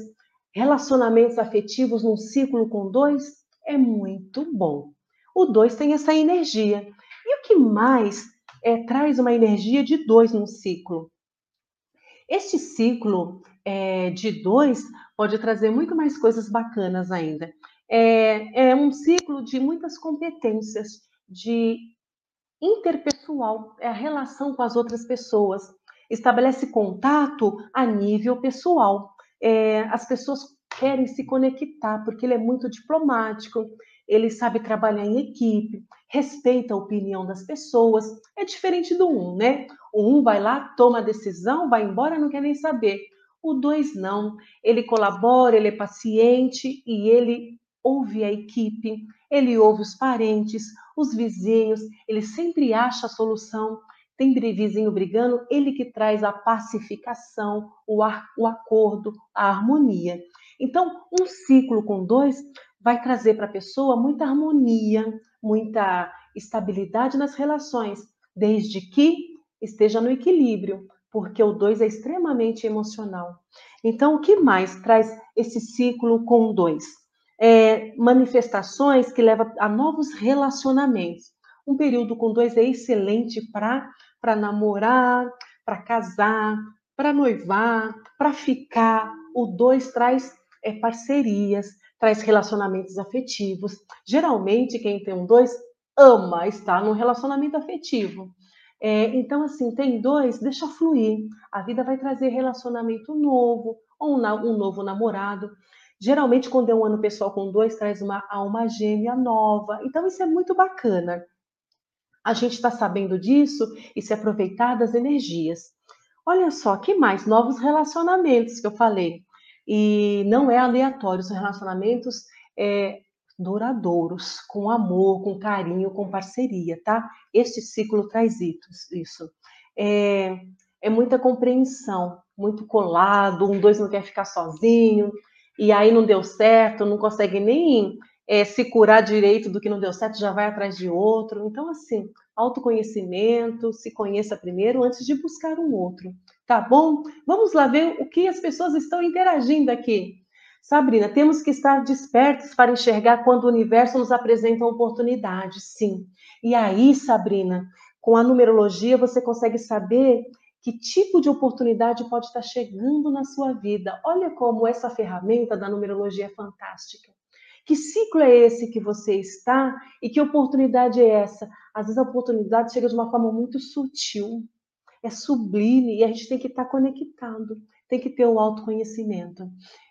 relacionamentos afetivos num ciclo com dois é muito bom. O 2 tem essa energia. E o que mais é, traz uma energia de 2 no ciclo? Este ciclo é, de 2 pode trazer muito mais coisas bacanas ainda. É, é um ciclo de muitas competências, de interpessoal, é a relação com as outras pessoas. Estabelece contato a nível pessoal. É, as pessoas querem se conectar, porque ele é muito diplomático, ele sabe trabalhar em equipe, respeita a opinião das pessoas. É diferente do um, né? O um vai lá, toma a decisão, vai embora, não quer nem saber. O dois não. Ele colabora, ele é paciente e ele ouve a equipe, ele ouve os parentes, os vizinhos, ele sempre acha a solução. Tem vizinho brigando, ele que traz a pacificação, o, ar, o acordo, a harmonia. Então, um ciclo com dois vai trazer para a pessoa muita harmonia, muita estabilidade nas relações, desde que esteja no equilíbrio, porque o dois é extremamente emocional. Então, o que mais traz esse ciclo com dois? É, manifestações que levam a novos relacionamentos. Um período com dois é excelente para namorar, para casar, para noivar, para ficar. O dois traz é, parcerias, traz relacionamentos afetivos. Geralmente, quem tem um dois ama estar num relacionamento afetivo. É, então, assim, tem dois, deixa fluir. A vida vai trazer relacionamento novo, ou um, um novo namorado. Geralmente, quando é um ano pessoal com dois, traz uma alma gêmea nova. Então, isso é muito bacana. A gente está sabendo disso e se aproveitar das energias. Olha só, que mais? Novos relacionamentos que eu falei. E não é aleatório, são relacionamentos é, duradouros, com amor, com carinho, com parceria, tá? Este ciclo traz isso. É, é muita compreensão, muito colado, um dois não quer ficar sozinho, e aí não deu certo, não consegue nem é, se curar direito do que não deu certo, já vai atrás de outro. Então, assim, autoconhecimento, se conheça primeiro antes de buscar um outro. Tá bom? Vamos lá ver o que as pessoas estão interagindo aqui. Sabrina, temos que estar despertos para enxergar quando o universo nos apresenta oportunidades, sim. E aí, Sabrina, com a numerologia você consegue saber que tipo de oportunidade pode estar chegando na sua vida. Olha como essa ferramenta da numerologia é fantástica. Que ciclo é esse que você está e que oportunidade é essa? Às vezes a oportunidade chega de uma forma muito sutil, é sublime e a gente tem que estar conectado, tem que ter o autoconhecimento.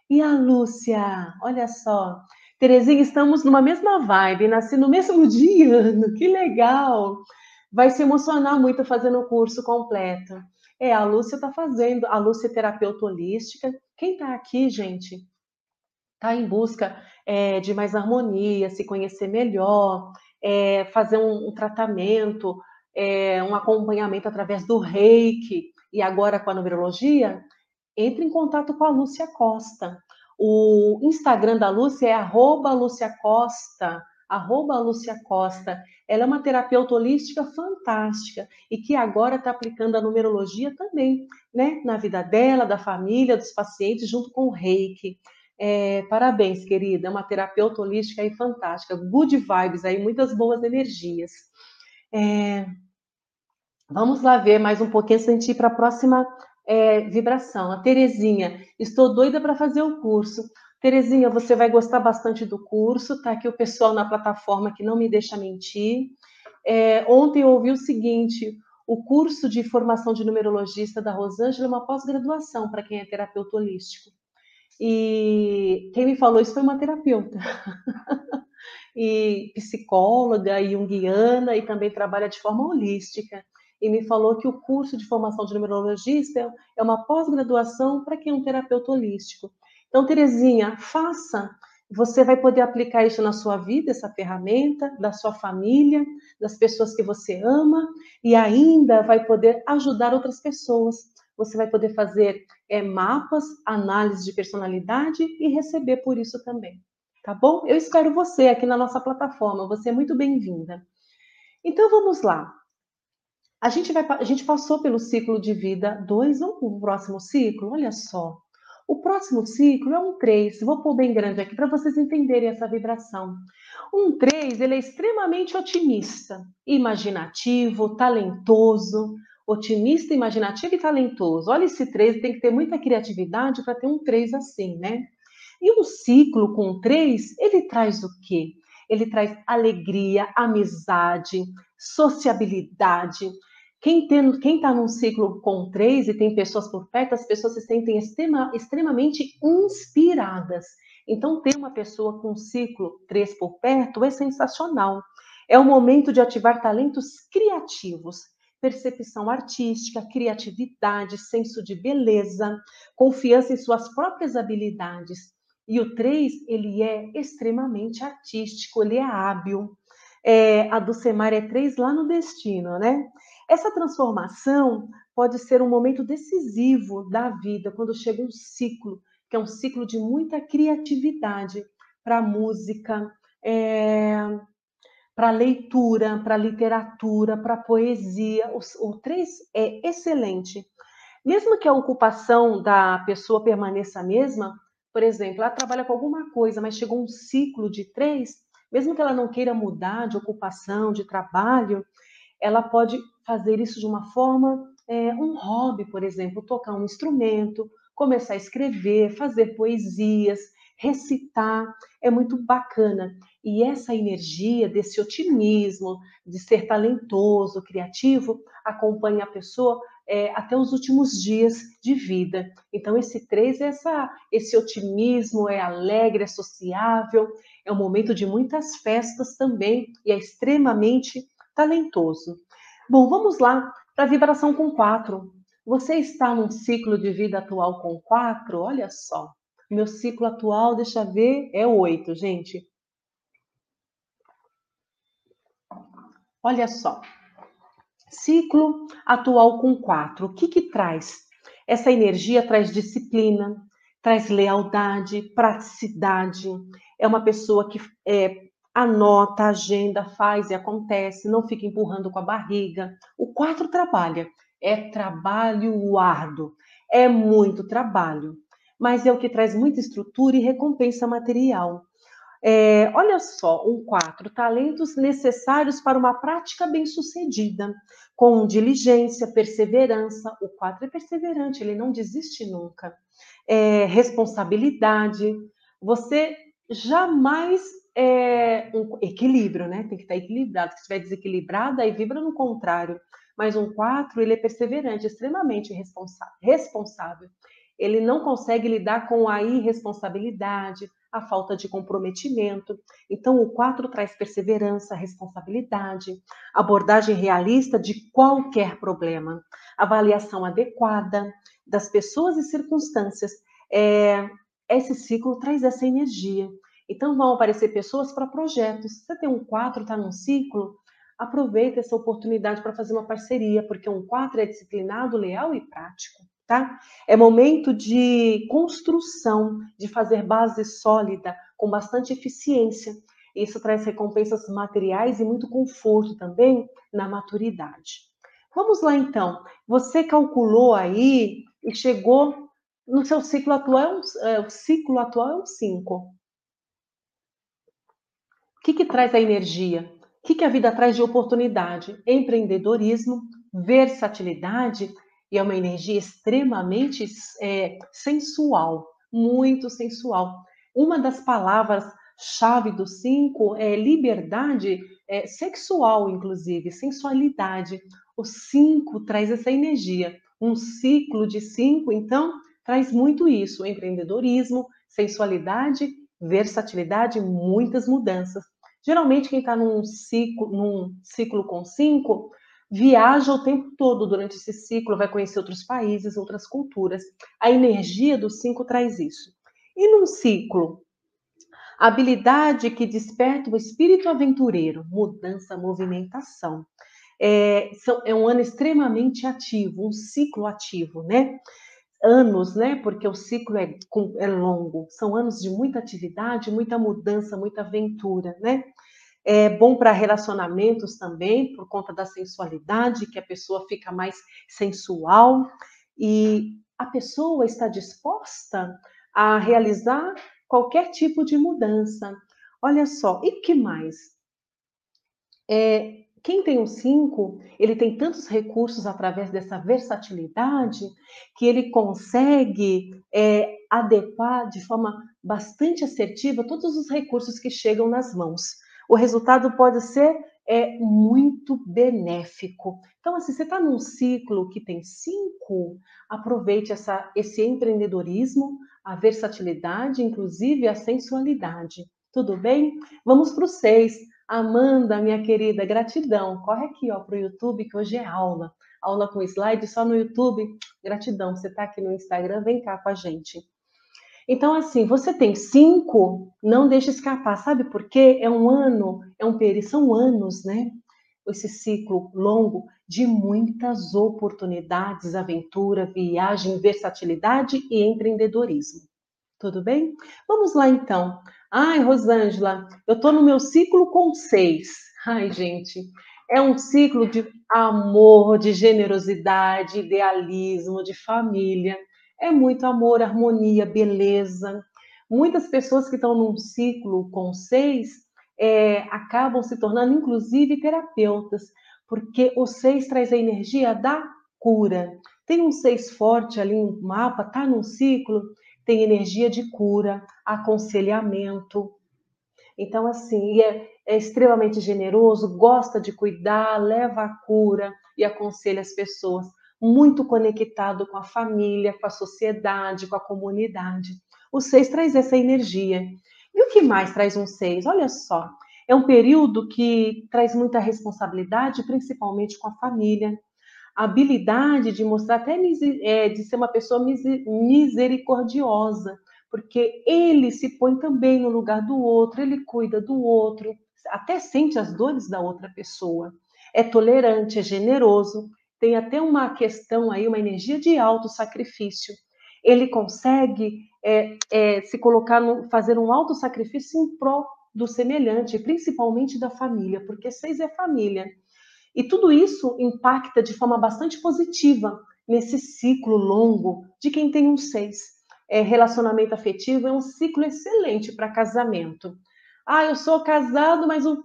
E a Lúcia, olha só. Terezinha, estamos numa mesma vibe, nasci no mesmo [LAUGHS] dia, que legal. Vai se emocionar muito fazendo o curso completo. É, a Lúcia está fazendo, a Lúcia é terapeuta holística. Quem está aqui, gente, está em busca é, de mais harmonia, se conhecer melhor, é, fazer um, um tratamento, é, um acompanhamento através do reiki e agora com a numerologia, entre em contato com a Lúcia Costa. O Instagram da Lúcia é arroba Lúcia Costa, arroba Lúcia Costa. Ela é uma terapeuta holística fantástica e que agora está aplicando a numerologia também, né? Na vida dela, da família, dos pacientes, junto com o reiki. É, parabéns, querida, é uma terapeuta holística aí fantástica, good vibes aí, muitas boas energias. É, vamos lá ver mais um pouquinho antes de a gente ir para a próxima é, vibração. A Terezinha, estou doida para fazer o curso. Terezinha, você vai gostar bastante do curso, tá aqui o pessoal na plataforma que não me deixa mentir. É, ontem eu ouvi o seguinte: o curso de formação de numerologista da Rosângela é uma pós-graduação para quem é terapeuta holístico. E quem me falou isso foi uma terapeuta. [LAUGHS] e psicóloga, e junguiana, e também trabalha de forma holística e me falou que o curso de formação de numerologista é uma pós-graduação para quem é um terapeuta holístico. Então, Terezinha, faça. Você vai poder aplicar isso na sua vida, essa ferramenta, da sua família, das pessoas que você ama, e ainda vai poder ajudar outras pessoas. Você vai poder fazer é, mapas, análise de personalidade e receber por isso também. Tá bom? Eu espero você aqui na nossa plataforma. Você é muito bem-vinda. Então vamos lá. A gente, vai, a gente passou pelo ciclo de vida 2, vamos para o próximo ciclo? Olha só. O próximo ciclo é um 3. Vou pôr bem grande aqui para vocês entenderem essa vibração. Um 3, ele é extremamente otimista, imaginativo, talentoso. Otimista, imaginativo e talentoso. Olha esse 3, tem que ter muita criatividade para ter um 3 assim, né? E um ciclo com três, ele traz o quê? Ele traz alegria, amizade, sociabilidade. Quem está num ciclo com três e tem pessoas por perto, as pessoas se sentem extrema, extremamente inspiradas. Então, ter uma pessoa com ciclo três por perto é sensacional. É o momento de ativar talentos criativos percepção artística, criatividade, senso de beleza, confiança em suas próprias habilidades. E o 3, ele é extremamente artístico, ele é hábil. É, a do Semar é 3 lá no destino, né? Essa transformação pode ser um momento decisivo da vida, quando chega um ciclo, que é um ciclo de muita criatividade para a música, é, para leitura, para literatura, para poesia. O, o 3 é excelente. Mesmo que a ocupação da pessoa permaneça a mesma, por exemplo, ela trabalha com alguma coisa, mas chegou um ciclo de três, mesmo que ela não queira mudar de ocupação, de trabalho, ela pode fazer isso de uma forma, é, um hobby, por exemplo, tocar um instrumento, começar a escrever, fazer poesias, recitar, é muito bacana. E essa energia desse otimismo, de ser talentoso, criativo, acompanha a pessoa é, até os últimos dias de vida. Então, esse três é essa, esse otimismo, é alegre, é sociável, é um momento de muitas festas também e é extremamente talentoso. Bom, vamos lá para a vibração com quatro. Você está num ciclo de vida atual com quatro? Olha só. Meu ciclo atual, deixa eu ver, é oito, gente. Olha só. Ciclo atual com quatro. O que que traz? Essa energia traz disciplina, traz lealdade, praticidade. É uma pessoa que é, anota, agenda, faz e acontece, não fica empurrando com a barriga. O quatro trabalha. É trabalho árduo. É muito trabalho mas é o que traz muita estrutura e recompensa material. É, olha só, um 4, talentos necessários para uma prática bem-sucedida, com diligência, perseverança. O 4 é perseverante, ele não desiste nunca. É, responsabilidade, você jamais é um equilíbrio, né? Tem que estar equilibrado. Se estiver desequilibrado, aí vibra no contrário. Mas um 4, ele é perseverante, extremamente responsável ele não consegue lidar com a irresponsabilidade, a falta de comprometimento. Então, o 4 traz perseverança, responsabilidade, abordagem realista de qualquer problema, avaliação adequada das pessoas e circunstâncias. É, esse ciclo traz essa energia. Então, vão aparecer pessoas para projetos. Se você tem um 4, está num ciclo, aproveita essa oportunidade para fazer uma parceria, porque um 4 é disciplinado, leal e prático tá? É momento de construção, de fazer base sólida, com bastante eficiência. Isso traz recompensas materiais e muito conforto também na maturidade. Vamos lá então. Você calculou aí e chegou no seu ciclo atual, é, o ciclo atual é um 5. O que, que traz a energia? O que, que a vida traz de oportunidade? Empreendedorismo, versatilidade, e é uma energia extremamente é, sensual, muito sensual. Uma das palavras-chave do cinco é liberdade é, sexual, inclusive, sensualidade. O cinco traz essa energia. Um ciclo de cinco, então, traz muito isso: empreendedorismo, sensualidade, versatilidade, muitas mudanças. Geralmente, quem está num ciclo, num ciclo com cinco viaja o tempo todo durante esse ciclo, vai conhecer outros países, outras culturas. A energia do cinco traz isso. E num ciclo, a habilidade que desperta o espírito aventureiro, mudança, movimentação. É, são, é um ano extremamente ativo, um ciclo ativo, né? Anos, né? Porque o ciclo é, é longo, são anos de muita atividade, muita mudança, muita aventura, né? É bom para relacionamentos também, por conta da sensualidade, que a pessoa fica mais sensual e a pessoa está disposta a realizar qualquer tipo de mudança. Olha só, e que mais? É, quem tem um 5, ele tem tantos recursos através dessa versatilidade que ele consegue é, adequar de forma bastante assertiva todos os recursos que chegam nas mãos. O resultado pode ser é muito benéfico. Então, assim, você está num ciclo que tem cinco, aproveite essa, esse empreendedorismo, a versatilidade, inclusive a sensualidade. Tudo bem? Vamos para o seis. Amanda, minha querida, gratidão. Corre aqui para o YouTube, que hoje é aula. Aula com slide só no YouTube. Gratidão. Você está aqui no Instagram, vem cá com a gente. Então, assim, você tem cinco, não deixe escapar. Sabe por quê? É um ano, é um período, são anos, né? Esse ciclo longo de muitas oportunidades, aventura, viagem, versatilidade e empreendedorismo. Tudo bem? Vamos lá então. Ai, Rosângela, eu estou no meu ciclo com seis. Ai, gente, é um ciclo de amor, de generosidade, idealismo, de família. É muito amor, harmonia, beleza. Muitas pessoas que estão num ciclo com seis é, acabam se tornando, inclusive, terapeutas, porque o seis traz a energia da cura. Tem um seis forte ali no mapa, tá num ciclo, tem energia de cura, aconselhamento. Então, assim, é, é extremamente generoso, gosta de cuidar, leva a cura e aconselha as pessoas. Muito conectado com a família, com a sociedade, com a comunidade. O seis traz essa energia. E o que mais traz um seis? Olha só, é um período que traz muita responsabilidade, principalmente com a família a habilidade de mostrar até é, de ser uma pessoa misericordiosa, porque ele se põe também no lugar do outro, ele cuida do outro, até sente as dores da outra pessoa. É tolerante, é generoso, tem até uma questão aí, uma energia de auto-sacrifício. Ele consegue é, é, se colocar, no, fazer um auto-sacrifício em prol do semelhante, principalmente da família, porque seis é família. E tudo isso impacta de forma bastante positiva nesse ciclo longo de quem tem um seis. É, relacionamento afetivo é um ciclo excelente para casamento. Ah, eu sou casado, mas o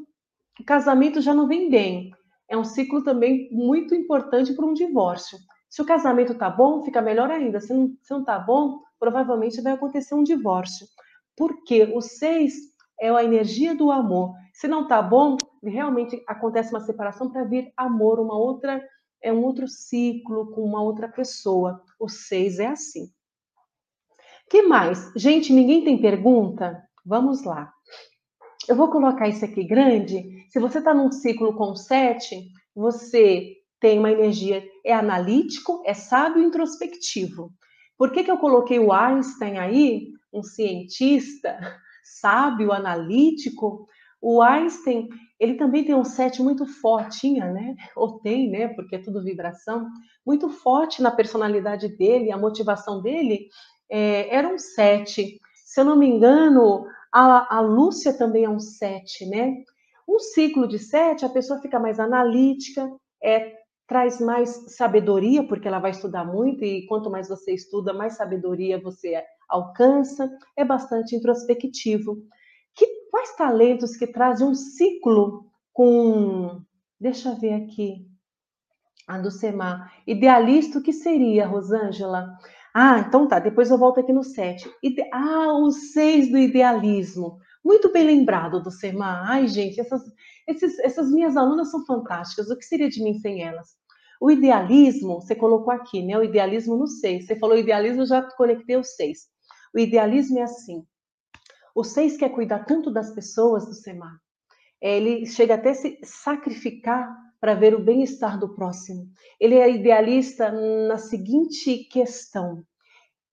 casamento já não vem bem. É um ciclo também muito importante para um divórcio. Se o casamento tá bom, fica melhor ainda. Se não, se não tá bom, provavelmente vai acontecer um divórcio. Porque o seis é a energia do amor. Se não tá bom, realmente acontece uma separação para vir amor, uma outra é um outro ciclo com uma outra pessoa. O seis é assim. Que mais? Gente, ninguém tem pergunta? Vamos lá. Eu vou colocar isso aqui grande. Se você está num ciclo com sete, você tem uma energia, é analítico, é sábio e introspectivo. Por que, que eu coloquei o Einstein aí, um cientista [LAUGHS] sábio, analítico? O Einstein, ele também tem um set muito forte, tinha, né? [LAUGHS] Ou tem, né? Porque é tudo vibração, muito forte na personalidade dele, a motivação dele é, era um sete. Se eu não me engano, a, a Lúcia também é um sete, né? Um ciclo de sete, a pessoa fica mais analítica, é, traz mais sabedoria, porque ela vai estudar muito, e quanto mais você estuda, mais sabedoria você alcança, é bastante introspectivo. Que, quais talentos que trazem um ciclo com. Deixa eu ver aqui. A do Semar. Idealista, o que seria, Rosângela? Ah, então tá, depois eu volto aqui no 7. Ide... Ah, o 6 do idealismo. Muito bem lembrado do Semar. Ai, gente, essas, esses, essas minhas alunas são fantásticas. O que seria de mim sem elas? O idealismo, você colocou aqui, né? O idealismo no 6. Você falou idealismo, já conectei o 6. O idealismo é assim: o seis quer cuidar tanto das pessoas do Semar. É, ele chega até se sacrificar para ver o bem-estar do próximo. Ele é idealista na seguinte questão: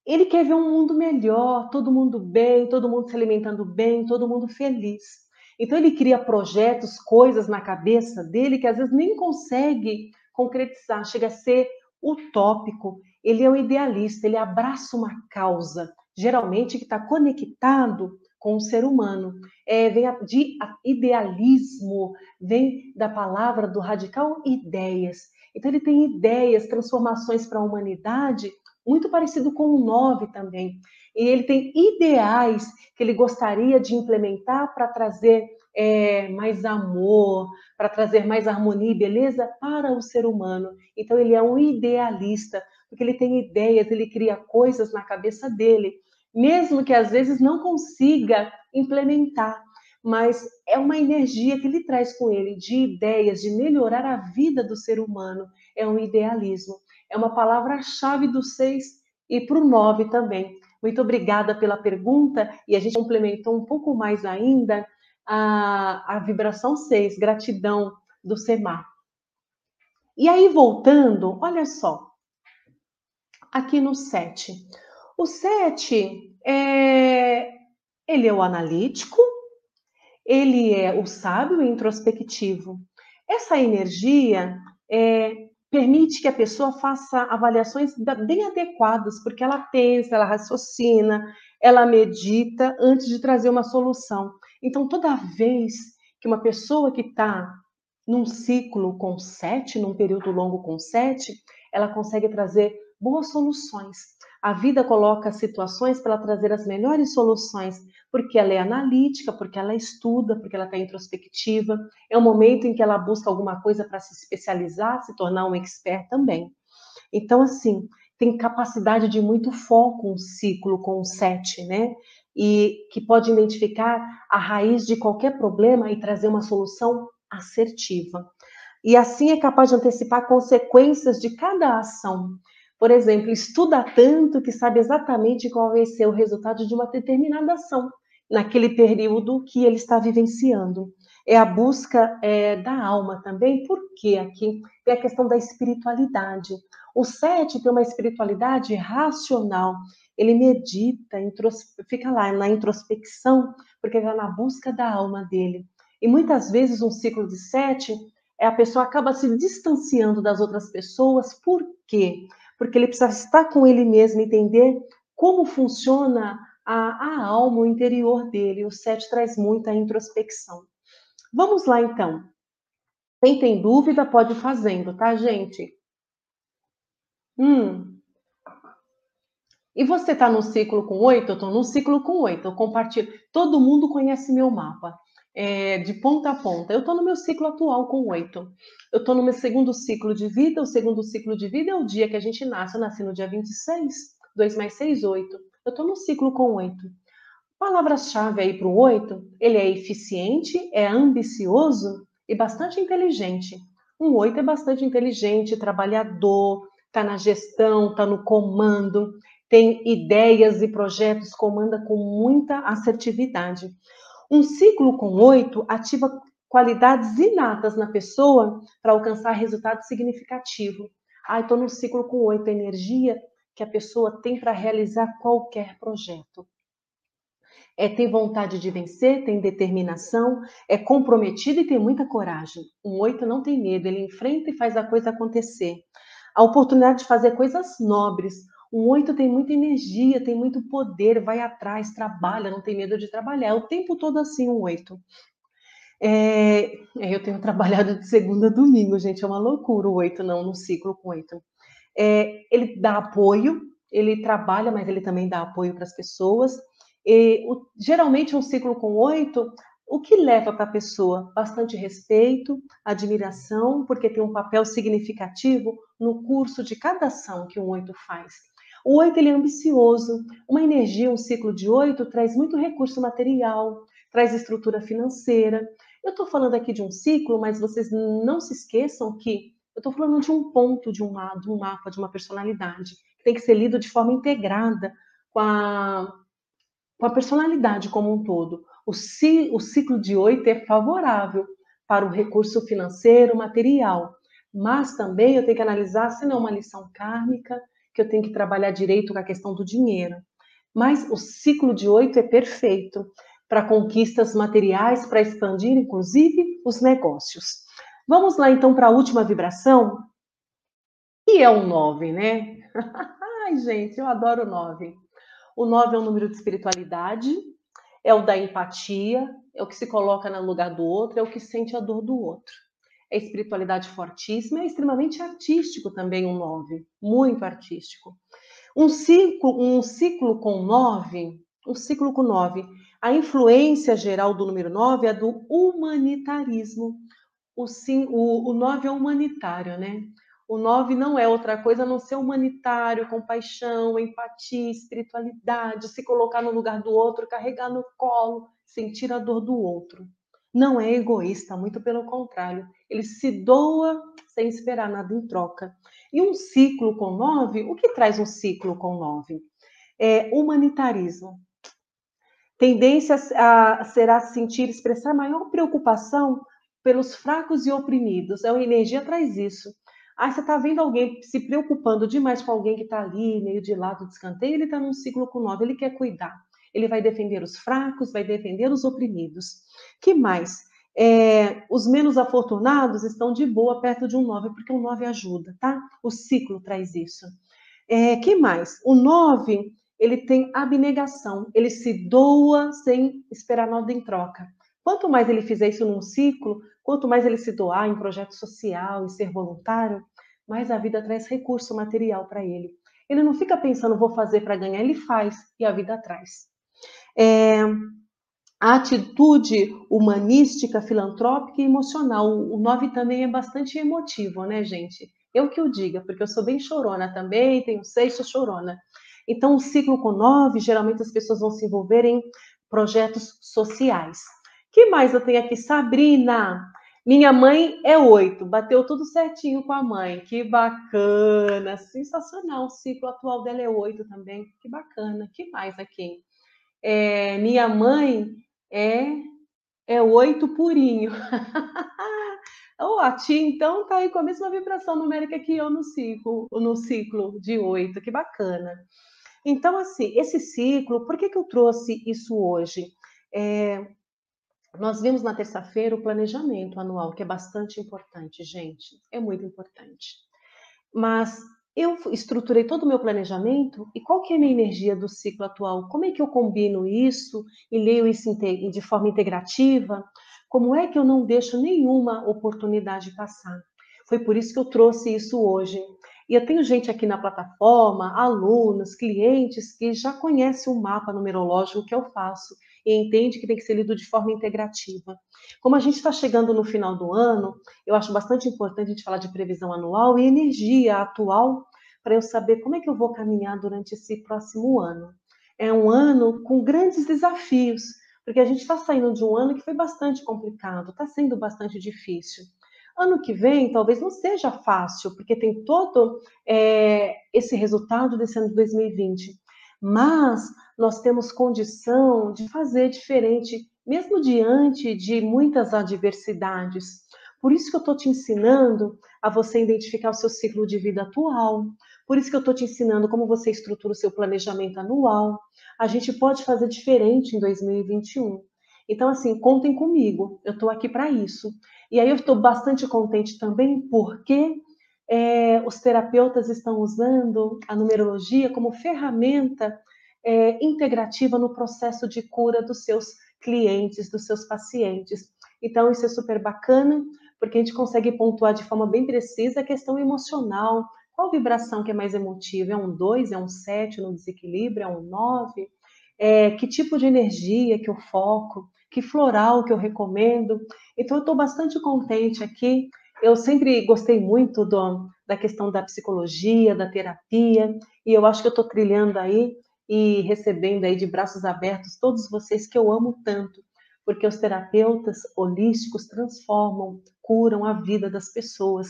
ele quer ver um mundo melhor, todo mundo bem, todo mundo se alimentando bem, todo mundo feliz. Então ele cria projetos, coisas na cabeça dele que às vezes nem consegue concretizar, chega a ser utópico. Ele é um idealista, ele abraça uma causa, geralmente que está conectado com o ser humano. É, vem de idealismo, vem da palavra do radical ideias. Então ele tem ideias, transformações para a humanidade, muito parecido com o 9 também. E ele tem ideais que ele gostaria de implementar para trazer é, mais amor, para trazer mais harmonia e beleza para o ser humano. Então ele é um idealista, porque ele tem ideias, ele cria coisas na cabeça dele mesmo que às vezes não consiga implementar, mas é uma energia que ele traz com ele de ideias de melhorar a vida do ser humano. É um idealismo. É uma palavra-chave do seis e para o nove também. Muito obrigada pela pergunta e a gente complementou um pouco mais ainda a, a vibração 6, gratidão do Semar. E aí, voltando, olha só, aqui no 7. O 7 é, ele é o analítico, ele é o sábio introspectivo. Essa energia é, permite que a pessoa faça avaliações bem adequadas, porque ela pensa, ela raciocina, ela medita antes de trazer uma solução. Então, toda vez que uma pessoa que está num ciclo com sete, num período longo com sete, ela consegue trazer boas soluções. A vida coloca situações para trazer as melhores soluções, porque ela é analítica, porque ela estuda, porque ela está introspectiva. É o momento em que ela busca alguma coisa para se especializar, se tornar um expert também. Então, assim, tem capacidade de muito foco um ciclo com o sete, né? E que pode identificar a raiz de qualquer problema e trazer uma solução assertiva. E assim é capaz de antecipar consequências de cada ação. Por exemplo, estuda tanto que sabe exatamente qual vai ser o resultado de uma determinada ação naquele período que ele está vivenciando. É a busca é, da alma também, porque aqui tem a questão da espiritualidade. O sete tem uma espiritualidade racional. Ele medita, fica lá na introspecção, porque está na busca da alma dele. E muitas vezes um ciclo de sete, é a pessoa acaba se distanciando das outras pessoas. Por quê? Porque ele precisa estar com ele mesmo, entender como funciona a, a alma, o interior dele. O sete traz muita introspecção. Vamos lá, então. Quem tem dúvida pode ir fazendo, tá, gente? Hum. E você está no ciclo com oito? Eu estou no ciclo com oito. Eu compartilho. Todo mundo conhece meu mapa é, de ponta a ponta. Eu estou no meu ciclo atual com oito. Eu estou no meu segundo ciclo de vida. O segundo ciclo de vida é o dia que a gente nasce. Eu nasci no dia 26, 2 mais 6, 8. Eu estou no ciclo com oito. Palavra-chave aí para o oito, ele é eficiente, é ambicioso e bastante inteligente. Um oito é bastante inteligente, trabalhador, está na gestão, está no comando, tem ideias e projetos, comanda com muita assertividade. Um ciclo com oito ativa qualidades inatas na pessoa para alcançar resultado significativo. Ah, estou no ciclo com oito, energia que a pessoa tem para realizar qualquer projeto. É ter vontade de vencer, tem determinação, é comprometido e tem muita coragem. Um oito não tem medo, ele enfrenta e faz a coisa acontecer. A oportunidade de fazer coisas nobres, um oito tem muita energia, tem muito poder, vai atrás, trabalha, não tem medo de trabalhar. É o tempo todo assim, um oito. É, eu tenho [LAUGHS] trabalhado de segunda a domingo, gente, é uma loucura o oito, não, no ciclo com oito. É, ele dá apoio, ele trabalha, mas ele também dá apoio para as pessoas. E, o, geralmente, um ciclo com oito, o que leva para a pessoa? Bastante respeito, admiração, porque tem um papel significativo no curso de cada ação que um oito faz. O oito ele é ambicioso. Uma energia, um ciclo de oito, traz muito recurso material, traz estrutura financeira. Eu estou falando aqui de um ciclo, mas vocês não se esqueçam que eu estou falando de um ponto de um, de um mapa, de uma personalidade, que tem que ser lido de forma integrada com a, com a personalidade como um todo. O, ci, o ciclo de oito é favorável para o recurso financeiro, material, mas também eu tenho que analisar se não é uma lição kármica, que eu tenho que trabalhar direito com a questão do dinheiro. Mas o ciclo de oito é perfeito para conquistas materiais, para expandir, inclusive, os negócios. Vamos lá, então, para a última vibração, que é o nove, né? [LAUGHS] Ai, gente, eu adoro o nove. O nove é um número de espiritualidade, é o da empatia, é o que se coloca no lugar do outro, é o que sente a dor do outro é espiritualidade fortíssima, é extremamente artístico também um nove, muito artístico. Um ciclo, um ciclo com nove, um ciclo com nove, a influência geral do número nove é do humanitarismo. O, sim, o, o nove é humanitário, né? O 9 não é outra coisa a não ser humanitário, compaixão, empatia, espiritualidade, se colocar no lugar do outro, carregar no colo, sentir a dor do outro. Não é egoísta, muito pelo contrário. Ele se doa sem esperar nada em troca. E um ciclo com nove, o que traz um ciclo com nove? É humanitarismo. Tendência a, será sentir, expressar maior preocupação pelos fracos e oprimidos. A energia traz isso. Ah, você está vendo alguém se preocupando demais com alguém que está ali, meio de lado, de escanteio, ele está num ciclo com nove, ele quer cuidar. Ele vai defender os fracos, vai defender os oprimidos. Que mais? É, os menos afortunados estão de boa perto de um nove, porque o nove ajuda, tá? O ciclo traz isso. É, que mais? O nove, ele tem abnegação, ele se doa sem esperar nada em troca. Quanto mais ele fizer isso num ciclo, quanto mais ele se doar em projeto social e ser voluntário, mais a vida traz recurso material para ele. Ele não fica pensando, vou fazer para ganhar, ele faz e a vida traz. É, a atitude humanística, filantrópica e emocional. O nove também é bastante emotivo, né, gente? Eu que o diga, porque eu sou bem chorona também, tenho seis, sou chorona. Então, o ciclo com nove, geralmente as pessoas vão se envolver em projetos sociais que mais eu tenho aqui? Sabrina. Minha mãe é oito, bateu tudo certinho com a mãe. Que bacana, sensacional. O ciclo atual dela é oito também. Que bacana. Que mais aqui? É, minha mãe é é oito purinho. [LAUGHS] oh, a tia, então, tá aí com a mesma vibração numérica que eu no ciclo, no ciclo de oito. Que bacana. Então, assim, esse ciclo, por que, que eu trouxe isso hoje? É, nós vimos na terça-feira o planejamento anual, que é bastante importante, gente. É muito importante. Mas eu estruturei todo o meu planejamento e qual que é a minha energia do ciclo atual? Como é que eu combino isso e leio isso de forma integrativa? Como é que eu não deixo nenhuma oportunidade passar? Foi por isso que eu trouxe isso hoje. E eu tenho gente aqui na plataforma, alunos, clientes que já conhecem o mapa numerológico que eu faço e entende que tem que ser lido de forma integrativa. Como a gente está chegando no final do ano, eu acho bastante importante a gente falar de previsão anual e energia atual para eu saber como é que eu vou caminhar durante esse próximo ano. É um ano com grandes desafios, porque a gente está saindo de um ano que foi bastante complicado, está sendo bastante difícil. Ano que vem talvez não seja fácil, porque tem todo é, esse resultado desse ano de 2020 mas nós temos condição de fazer diferente, mesmo diante de muitas adversidades. Por isso que eu estou te ensinando a você identificar o seu ciclo de vida atual. Por isso que eu estou te ensinando como você estrutura o seu planejamento anual. A gente pode fazer diferente em 2021. Então, assim, contem comigo. Eu estou aqui para isso. E aí eu estou bastante contente também porque é, os terapeutas estão usando a numerologia como ferramenta é, integrativa no processo de cura dos seus clientes, dos seus pacientes. Então, isso é super bacana, porque a gente consegue pontuar de forma bem precisa a questão emocional. Qual vibração que é mais emotiva? É um 2, é um 7 no desequilíbrio, é um 9? É, que tipo de energia que eu foco? Que floral que eu recomendo? Então, eu estou bastante contente aqui eu sempre gostei muito do, da questão da psicologia, da terapia, e eu acho que eu estou trilhando aí e recebendo aí de braços abertos todos vocês que eu amo tanto, porque os terapeutas holísticos transformam, curam a vida das pessoas.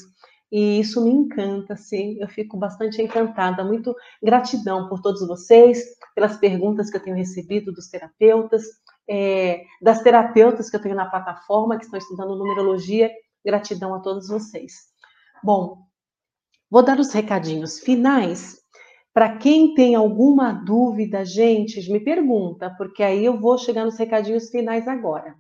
E isso me encanta, sim. Eu fico bastante encantada. Muito gratidão por todos vocês, pelas perguntas que eu tenho recebido dos terapeutas, é, das terapeutas que eu tenho na plataforma, que estão estudando numerologia Gratidão a todos vocês. Bom, vou dar os recadinhos finais. Para quem tem alguma dúvida, gente, me pergunta, porque aí eu vou chegar nos recadinhos finais agora.